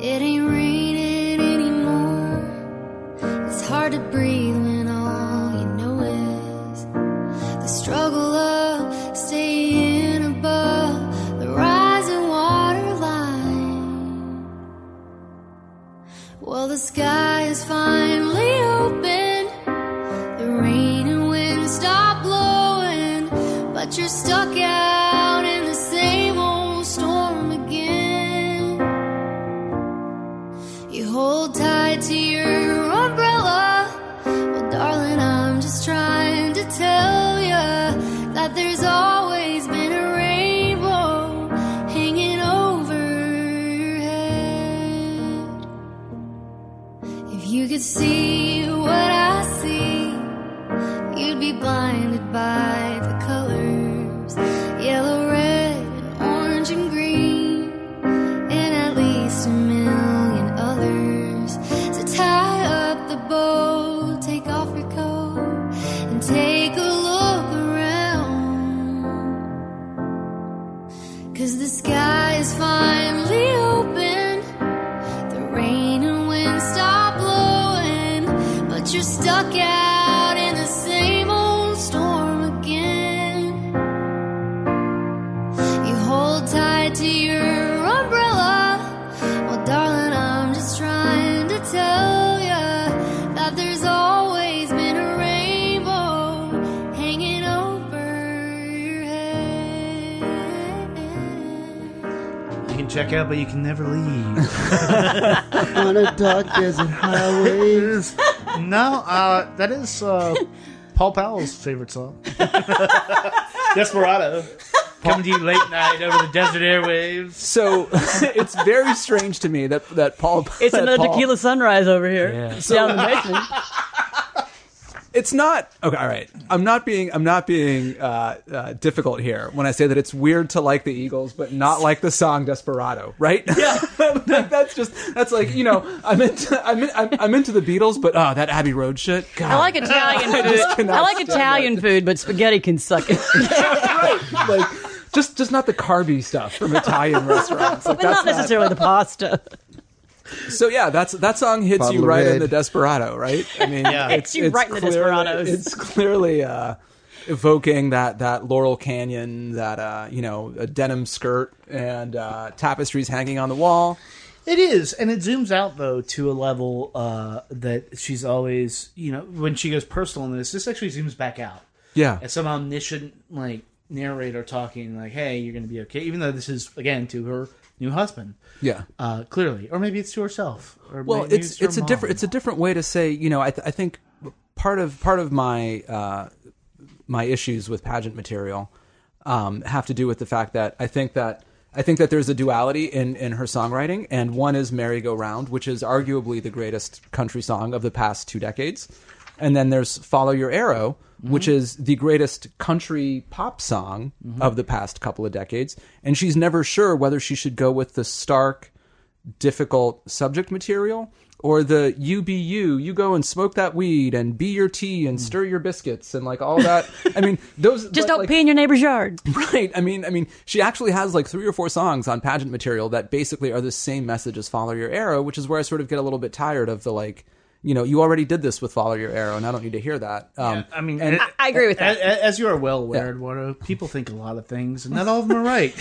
It ain't raining anymore. It's hard to breathe when all you know is the struggle The sky is finally open. The rain and wind stop blowing, but you're stuck out in the same old storm again. You hold tight to your umbrella. Well, darling, I'm just trying to tell you that there's could see You can check out, but you can never leave. (laughs) On a dark desert highway. no, uh, that is uh, Paul Powell's favorite song. (laughs) Desperado. Coming to you late night over the desert airwaves. So (laughs) it's very strange to me that that Paul. It's that another Paul- tequila sunrise over here. Yeah. Down in the basement. It's not okay. All right, I'm not being I'm not being uh, uh, difficult here when I say that it's weird to like the Eagles, but not like the song Desperado, right? Yeah, (laughs) that's just that's like you know I'm into I'm, in, I'm, I'm into the Beatles, but oh that Abbey Road shit. God. I like Italian (laughs) food. just cannot I like stand Italian food, but spaghetti can suck it. (laughs) like just just not the carby stuff from Italian restaurants. Like, but that's not necessarily the pasta. So yeah, that's that song hits Bottle you of right in the Desperado, right? I (laughs) mean, Yeah. Hits you right in the clearly- Desperados. It's clearly uh, evoking that that Laurel Canyon, that uh, you know, a denim skirt and uh, tapestries hanging on the wall. It is, and it zooms out though to a level uh, that she's always, you know, when she goes personal in this, this actually zooms back out. Yeah, and some omniscient like narrator talking, like, "Hey, you're going to be okay," even though this is again to her new husband, yeah. uh, clearly, or maybe it's to herself. Or Well, maybe it's to it's a different it's a different way to say. You know, I th- I think part of part of my uh, my issues with pageant material um, have to do with the fact that I think that I think that there's a duality in in her songwriting, and one is "Merry Go Round," which is arguably the greatest country song of the past two decades, and then there's "Follow Your Arrow." Which is the greatest country pop song of the past couple of decades. And she's never sure whether she should go with the stark, difficult subject material or the you be you you go and smoke that weed and be your tea and stir your biscuits and like all that i mean (laughs) those Just don't like, pee in your neighbor's yard. (laughs) right i mean i mean she actually has like three or four songs on pageant material that basically are the same message as follow your arrow which is where i sort of get a little bit tired of the like you know you already did this with follow your arrow and i don't need to hear that um I mean, and- it- I agree with that. As, as you are well aware, Eduardo, people think a lot of things, and not all of them are right.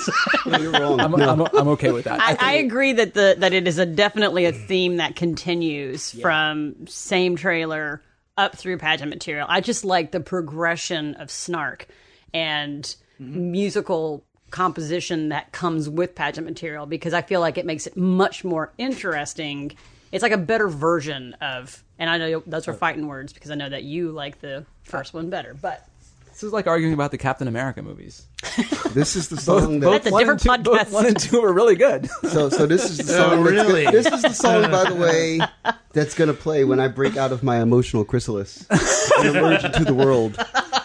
(laughs) You're wrong. I'm, No. I'm, I'm okay with that I, think- I agree that the that it is a definitely a theme that continues from same trailer up through pageant material. I just like the progression of snark and musical composition that comes with pageant material because I feel like it makes it much more interesting. It's like a better version of, and I know those are fighting words because I know that you like the first one better, but this is like arguing about the captain america movies (laughs) This is the song that. That's a one different and two, both one and two are really good So, so this is the Oh, song. that's really? gonna- this is the song, by the way, (laughs) that's gonna play when I break out of my emotional chrysalis (laughs) and emerge into the world.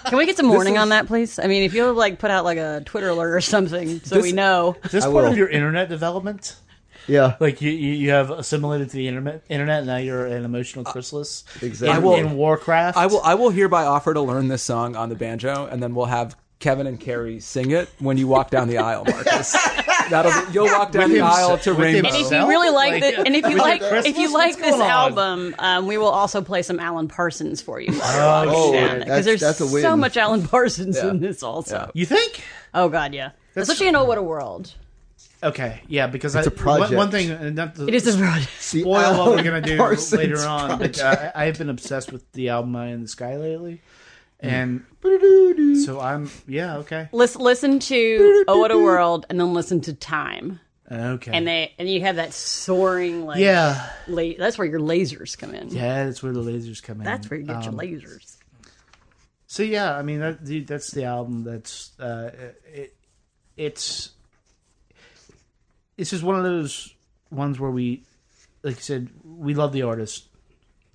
can we get some warning is- on that, please? I mean, if you'll like put out like a Twitter alert or something so we know. Is this I part will. of your internet development? Yeah, Like you, you, you have assimilated to the internet, internet, now you're an emotional chrysalis. exactly. In, I will- in Warcraft. I will I will hereby offer to learn this song on the banjo, and then we'll have Kevin and Carrie sing it when you walk down the aisle, (laughs) Marcus. That'll be, you'll walk down the him- aisle to with Rainbow. And if you really like, Like, the, and if you like, Christmas? if you like What's this album, um, we will also play some Alan Parsons for you. Oh, because That's- there's that's a win. so much Alan Parsons Yeah. in this also. You think? Oh God, yeah. That's, Especially in Oh What a World. Okay, yeah, because It's I, a project. One, one thing, and not to It is a project. See, spoil what we're gonna do Parsons later on. But uh, I have been obsessed with the album "Eye in the Sky" lately, and so I'm yeah okay Listen, listen to Oh What a World, and then listen to Time, okay and they and you have that soaring like yeah La- that's where your lasers come in. yeah that's where the lasers come in. That's where you get your Um, lasers. So yeah, I mean that that's the album. That's uh, it. It's it's just one of those ones where we, like I said, we love the artist,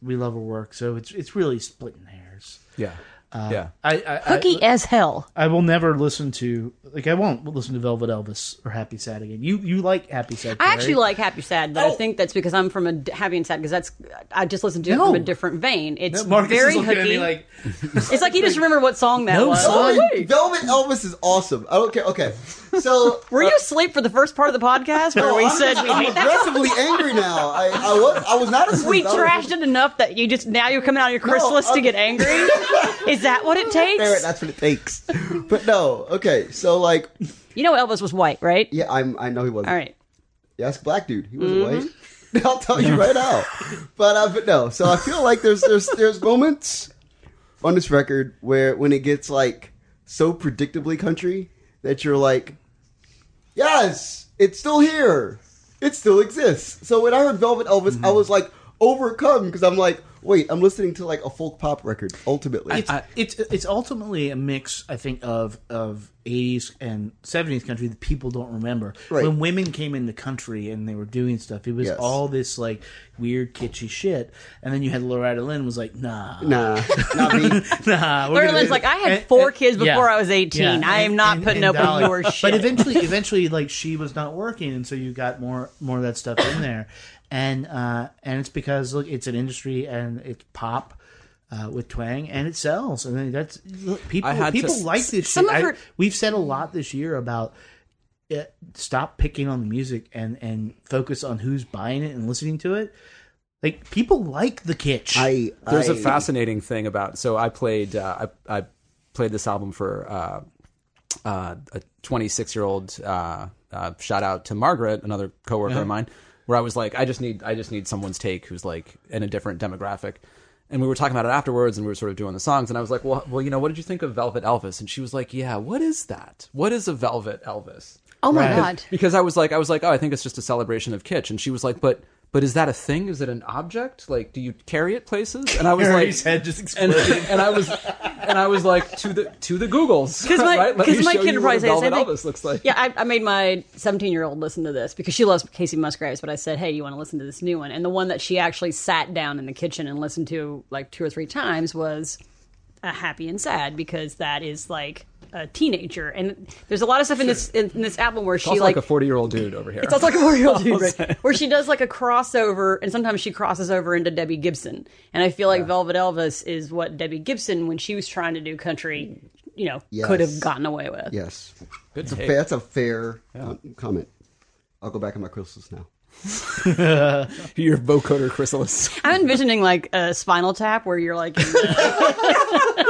we love her work. So it's it's really splitting hairs. yeah, Uh, Yeah. I, I, Hooky I, as hell. I will never listen to like I won't listen to Velvet Elvis or Happy Sad again. You you like Happy Sad? I Carrie? actually like Happy Sad, but I oh. think that's because I'm from a happy and sad because that's I just listened to it from a different vein. It's No, very is hooky. at me like (laughs) it's like you just remember what song that No was. song. Oh, Velvet, Velvet Elvis is awesome. I don't care. Okay, so (laughs) Were you uh, asleep for the first part of the podcast where No, we I'm, said we I'm hate that song? aggressively (laughs) angry now. I, I was I was not We asleep. I was- trashed it enough that you just now you're coming out of your chrysalis to get angry. Is that what it takes? That's what it takes. But no, okay. So like, You know Elvis was white, right? yeah, I'm. I know he wasn't. All right. Ask black dude. He wasn't white. (laughs) I'll tell you right now. But uh, but no. So I feel like there's there's there's moments on this record where when it gets like so predictably country that you're like, yes, it's still here. It still exists. So when I heard Velvet Elvis, I was like overcome because I'm like, wait, I'm listening to like a folk pop record. Ultimately, it's, it's it's ultimately a mix, I think, of of eighties and seventies country that people don't remember. Right. When women came into country and they were doing stuff, it was Yes. all this like weird kitschy shit. And then you had Loretta Lynn was like, nah, nah, not me. (laughs) nah. Loretta Lynn's like, I had and- four and- kids before yeah. I was 18. Yeah. I am not and- putting and up with your shit. But eventually, (laughs) eventually, like she was not working, and so you got more more of that stuff in there, and uh, and it's because look, it's an industry and it's pop. Uh, with twang and it sells, and then that's look, people. I had to- people like this. Some shit. of I- we've said a lot this year about uh, stop picking on the music and and focus on who's buying it and listening to it. Like people like the kitsch. I There's a I- fascinating thing about. So I played. Uh, I, I played this album for uh, uh, a 26 year old. Uh, uh, shout out to Margaret, another coworker of mine, where I was like, I just need, I just need someone's take who's like in a different demographic. And we were talking about it afterwards, and we were sort of doing the songs. And I was like, well, well, you know, what did you think of Velvet Elvis? And she was like, Yeah, what is that? What is a Velvet Elvis? oh my Right. god. because I was like, I was like, oh, I think it's just a celebration of kitsch, and she was like, but, but is that a thing? Is it an object? Like, do you carry it places? And I was Harry's like, head just and, exploded. and I was, and I was like, to the to the Googles, Because my, (laughs) cause me my show kid you would what probably a say the same Velvet. Elvis looks like. Yeah, I, I made my 17 year old listen to this because she loves Kacey Musgraves, but I said, hey, you want to listen to this new one? And the one that she actually sat down in the kitchen and listened to like two or three times was a Happy and Sad because that is like a teenager. And there's a lot of stuff in this in, in this album where she also like like a forty year old dude over here. It's also like a 40 year old dude, right? (laughs) Where she does like a crossover, and sometimes she crosses over into Debbie Gibson. And I feel like Velvet Elvis is what Debbie Gibson, when she was trying to do country, you know, could have gotten away with. Yes, Good that's a, take. fair, that's a fair um, comment. I'll go back in my crystals now. (laughs) Your vocoder chrysalis. I'm envisioning like a Spinal Tap where you're like, in the- (laughs)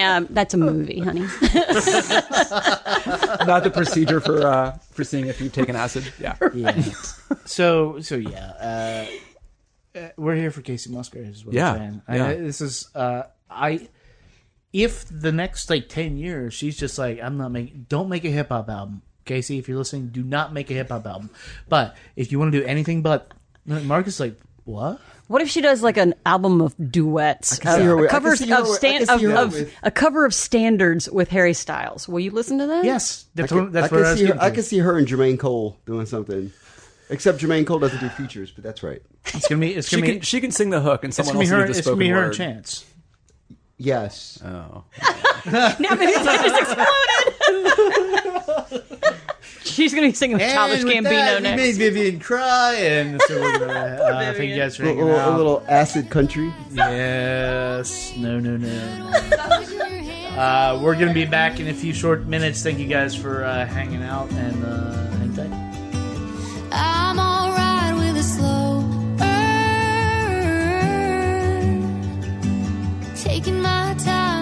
um, that's a movie, (laughs) honey. (laughs) Not the procedure for uh, for seeing if you've taken acid. Yeah. (laughs) yeah. So so yeah, uh, uh, we're here for Kacey Musgraves. Is what Yeah, I'm saying. I- yeah. this is uh, I. If the next like ten years she's just like I'm not making, don't make a hip hop album, Kacey. If you're listening, do not make a hip hop album. But if you want to do anything but Marcus, like what? What if she does like an album of duets, can see her uh, with- I covers of, stand, of, of with- a cover of standards with Harry Styles? Will you listen to that? Yes, that's I can, what, that's I what can I see her. I to. can see her and Jermaine Cole doing something. Except Jermaine Cole doesn't do features, but that's right. It's gonna be. It's gonna be. can she can sing the hook, and It's someone gonna be else her. needs a It's gonna spoken be her word. chance. Yes. Oh. (laughs) Now maybe his head just exploded. (laughs) (laughs) She's going to be singing with Childish with Gambino that, we next. made Vivian cry, and so we're gonna (laughs) uh, thank you guys for A hanging little, out. a little acid country. Yes. No, no, no. no. (laughs) Uh, we're going to be back in a few short minutes. Thank you guys for uh, hanging out and uh, hang tight. I'm alright with a slow burn. Taking my time,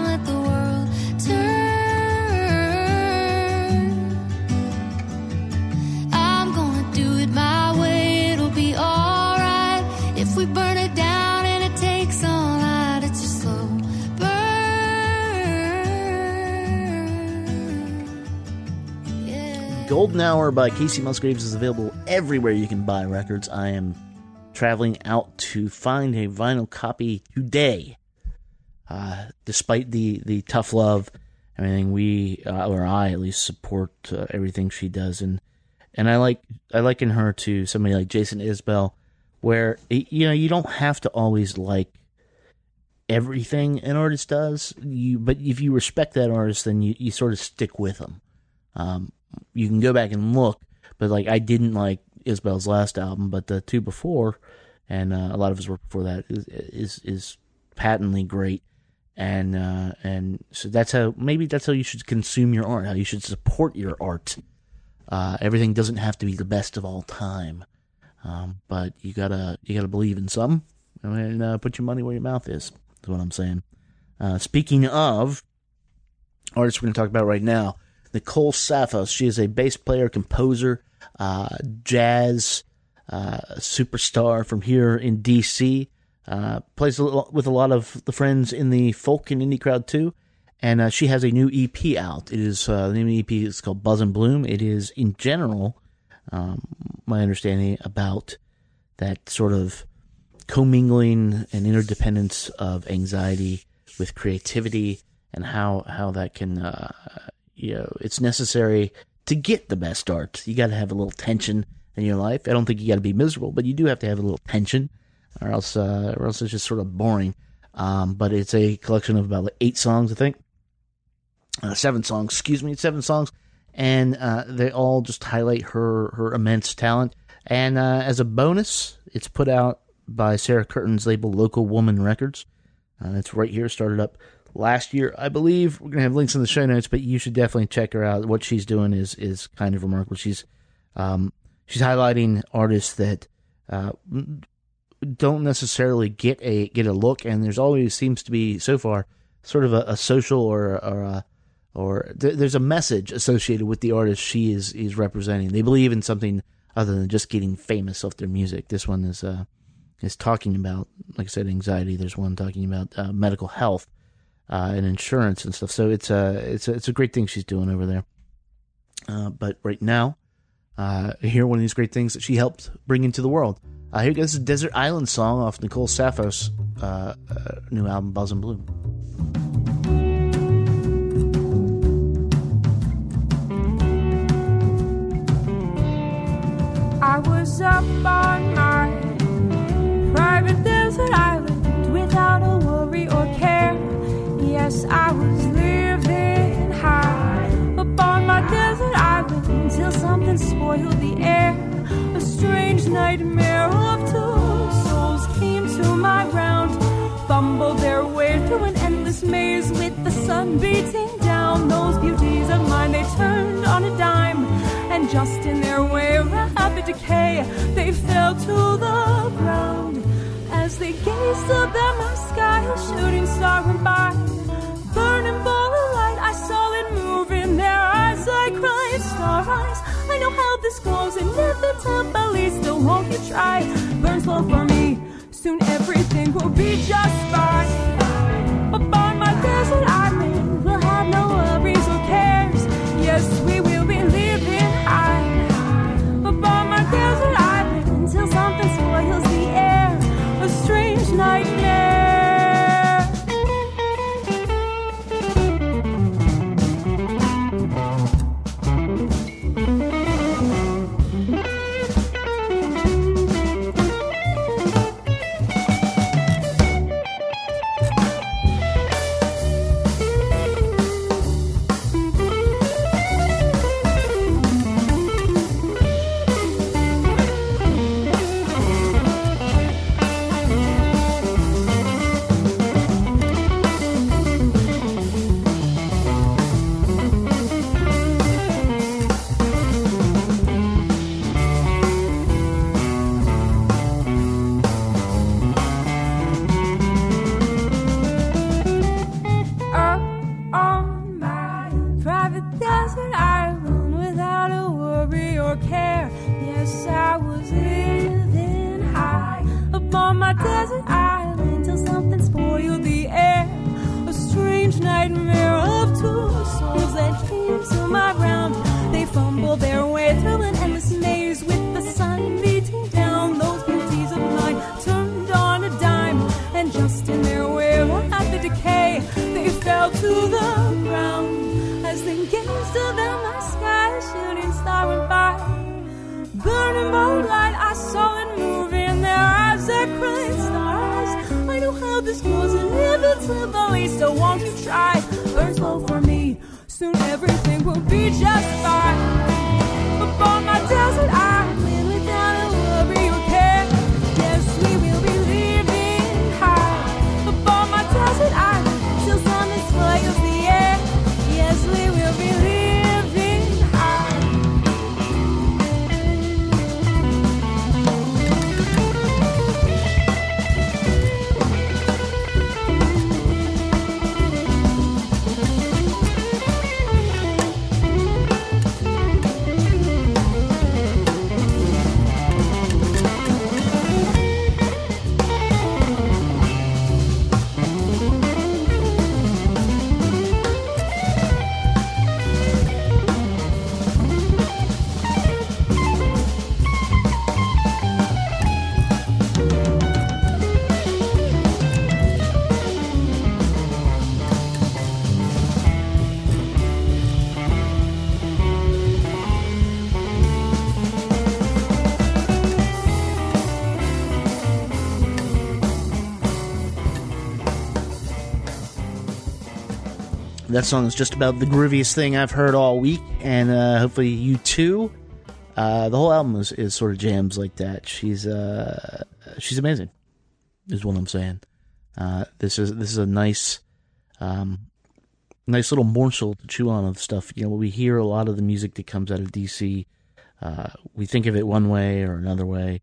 Golden Hour by Kacey Musgraves is available everywhere you can buy records. I am traveling out to find a vinyl copy today. Uh, despite the, the tough love, everything we uh, or I at least support uh, everything she does, and and I like I liken her to somebody like Jason Isbell, where you know you don't have to always like everything an artist does. You, but if you respect that artist, then you, you sort of stick with them. Um, you can go back and look, but like I didn't like Isbell's last album, but the two before, and uh, a lot of his work before that is is, is patently great. And uh, and so that's how maybe that's how you should consume your art. How you should support your art. Uh, everything doesn't have to be the best of all time, um, but you gotta you gotta believe in some and uh, put your money where your mouth is. Is what I'm saying. Uh, speaking of artists, we're to talk about right now. Nicole Saphos. She is a bass player, composer, uh, jazz uh, superstar from here in D.C. Uh, plays a little, with a lot of the friends in the folk and indie crowd too. And uh, she has a new EP out. It is uh, the name of the EP is called Buzz and Bloom. It is in general, um, my understanding about that sort of commingling and interdependence of anxiety with creativity and how how that can uh, you know it's necessary to get the best art. You got to have a little tension in your life. I don't think you got to be miserable, but you do have to have a little tension, or else uh, or else it's just sort of boring. Um, but it's a collection of about eight songs, I think, uh, seven songs. Excuse me, seven songs, and uh, they all just highlight her her immense talent. And uh, as a bonus, it's put out by Sarah Curtin's label Local Woman Records. Uh, it's right here, started up last year, I believe. We're gonna have links in the show notes, but you should definitely check her out. What she's doing is is kind of remarkable. She's um, she's highlighting artists that uh, don't necessarily get a get a look, and there's always seems to be so far sort of a, a social or or a, or th- there's a message associated with the artist she is is representing. They believe in something other than just getting famous off their music. This one is uh, is talking about, like I said, anxiety. There's one talking about uh, medical health uh, and insurance and stuff. So it's a it's a, it's a great thing she's doing over there. Uh, but right now, uh, hear one of these great things that she helped bring into the world. Uh, here goes a Desert Island song off Nicole Saphos' uh, uh, new album, Buzz and Bloom. I was up all night, private desert island, Yes, I was living high up on my desert island until something spoiled the air. A strange nightmare of two souls came to my round, fumbled their way through an endless maze with the sun beating down. Those beauties of mine, they turned on a dime, and just in their way, of rapid decay, they fell to the ground. As they gazed up at my sky, a shooting star went by. Burning ball of light, I saw it move in their eyes. I cried, star eyes. I know how this goes, and inevitably, still won't you try? Burn slow for me, soon everything will be just fine. That song is just about the grooviest thing I've heard all week, and uh, hopefully you too. Uh, the whole album is, is sort of jams like that. She's uh, she's amazing, is what I'm saying. Uh, this is this is a nice, um, nice little morsel to chew on of stuff. You know, we hear a lot of the music that comes out of DC. Uh, we think of it one way or another way,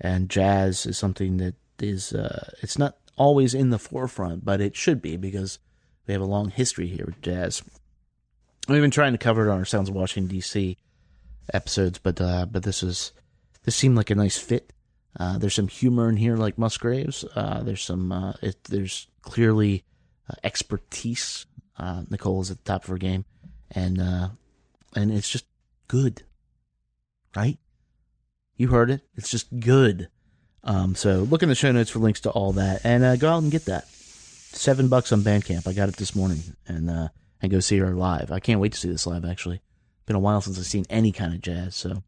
and jazz is something that is uh, it's not always in the forefront, but it should be because we have a long history here with jazz. We've been trying to cover it on our Sounds of Washington D.C. episodes, but uh, but this is this seemed like a nice fit. Uh, there's some humor in here, like Musgraves. Uh, there's some uh, it, there's clearly uh, expertise. Uh, Nicole is at the top of her game, and and it's just good, right? You heard it. It's just good. Um, so look in the show notes for links to all that, and go out and get that. Seven bucks on Bandcamp. I got it this morning, and uh, and go see her live. I can't wait to see this live. Actually, been a while since I've seen any kind of jazz, so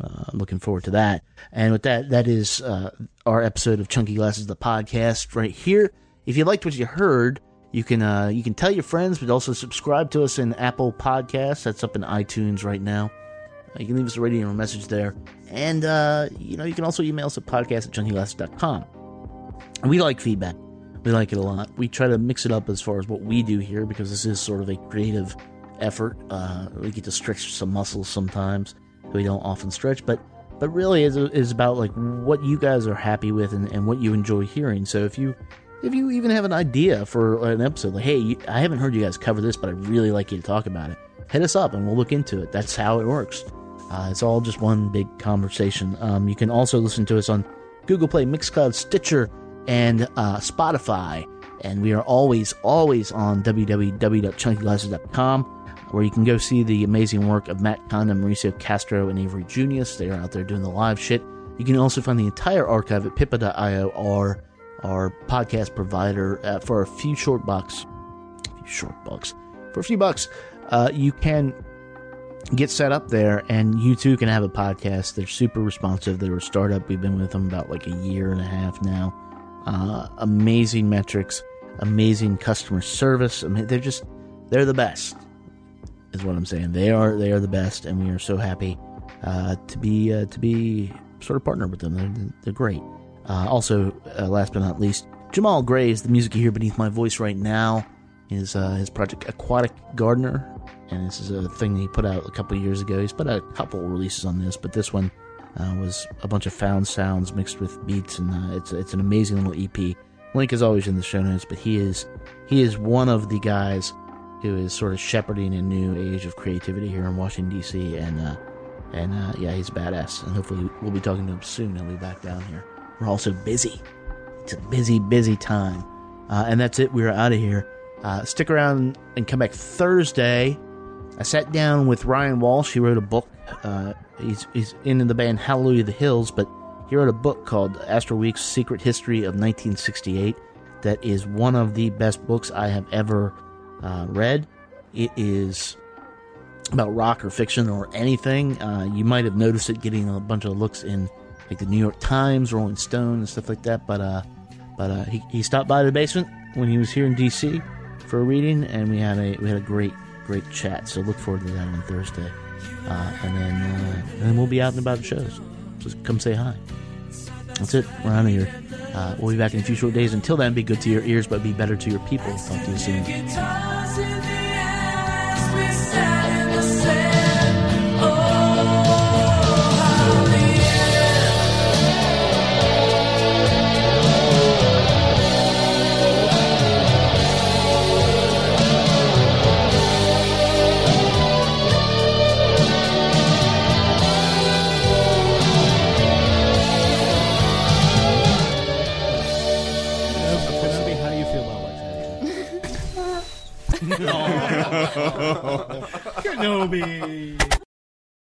uh, I'm looking forward to that. And with that, that is uh, our episode of Chunky Glasses, the podcast, right here. If you liked what you heard, you can uh, you can tell your friends, but also subscribe to us in Apple Podcasts. That's up in iTunes right now. Uh, you can leave us a rating or a message there, and uh, you know you can also email us at podcast at. We like feedback. We like it a lot. We try to mix it up as far as what we do here because this is sort of a creative effort. Uh, we get to stretch some muscles sometimes that we don't often stretch, but but really is is about like what you guys are happy with and, and what you enjoy hearing. So if you if you even have an idea for an episode, like hey, I haven't heard you guys cover this, but I'd really like you to talk about it. Hit us up and we'll look into it. That's how it works. Uh, it's all just one big conversation. Um, you can also listen to us on Google Play, Mixcloud, Stitcher, and uh, Spotify. And we are always, always on www.chunkyglasses.com, where you can go see the amazing work of Matt Condon, Mauricio Castro, and Avery Junius. They are out there doing the live shit. You can also find the entire archive at pippa.io, our, our podcast provider, uh, for a few short bucks. A few short bucks. For a few bucks, uh, you can get set up there and you too can have a podcast they're super responsive they're a startup we've been with them about like a year and a half now uh, amazing metrics amazing customer service. I mean, they're just they're the best is what i'm saying. They are they are the best and we are so happy uh, to be uh, to be sort of partnered with them. They're, they're great. Uh, also uh, last but not least jamal graves the music you hear beneath my voice right now. Is uh, his project aquatic gardener and this is a thing that he put out a couple years ago. He's put out a couple releases on this, but this one uh, was a bunch of found sounds mixed with beats, and uh, it's it's an amazing little EP. Link is always in the show notes, but he is he is one of the guys who is sort of shepherding a new age of creativity here in Washington D.C. and uh, and uh, yeah, he's badass, and hopefully we'll be talking to him soon. He'll be back down here. We're also busy. It's a busy, busy time, uh, and that's it. We're out of here. Uh, stick around and come back Thursday. I sat down with Ryan Walsh. He wrote a book. Uh, he's, he's in the band Hallelujah the Hills, but he wrote a book called Astral Weeks Secret History of 1968 that is one of the best books I have ever uh, read. It is about rock or fiction or anything. Uh, you might have noticed it getting a bunch of looks in like the New York Times, Rolling Stone, and stuff like that. But uh, But uh, he, he stopped by the basement when he was here in DC for a reading, and we had a we had a great great chat. So look forward to that on Thursday, and then uh, and then we'll be out and about the shows. Just come say hi. That's it. We're out of here. Uh, we'll be back in a few short days. Until then, be good to your ears, but be better to your people. Talk to you soon. (laughs) Kenobi.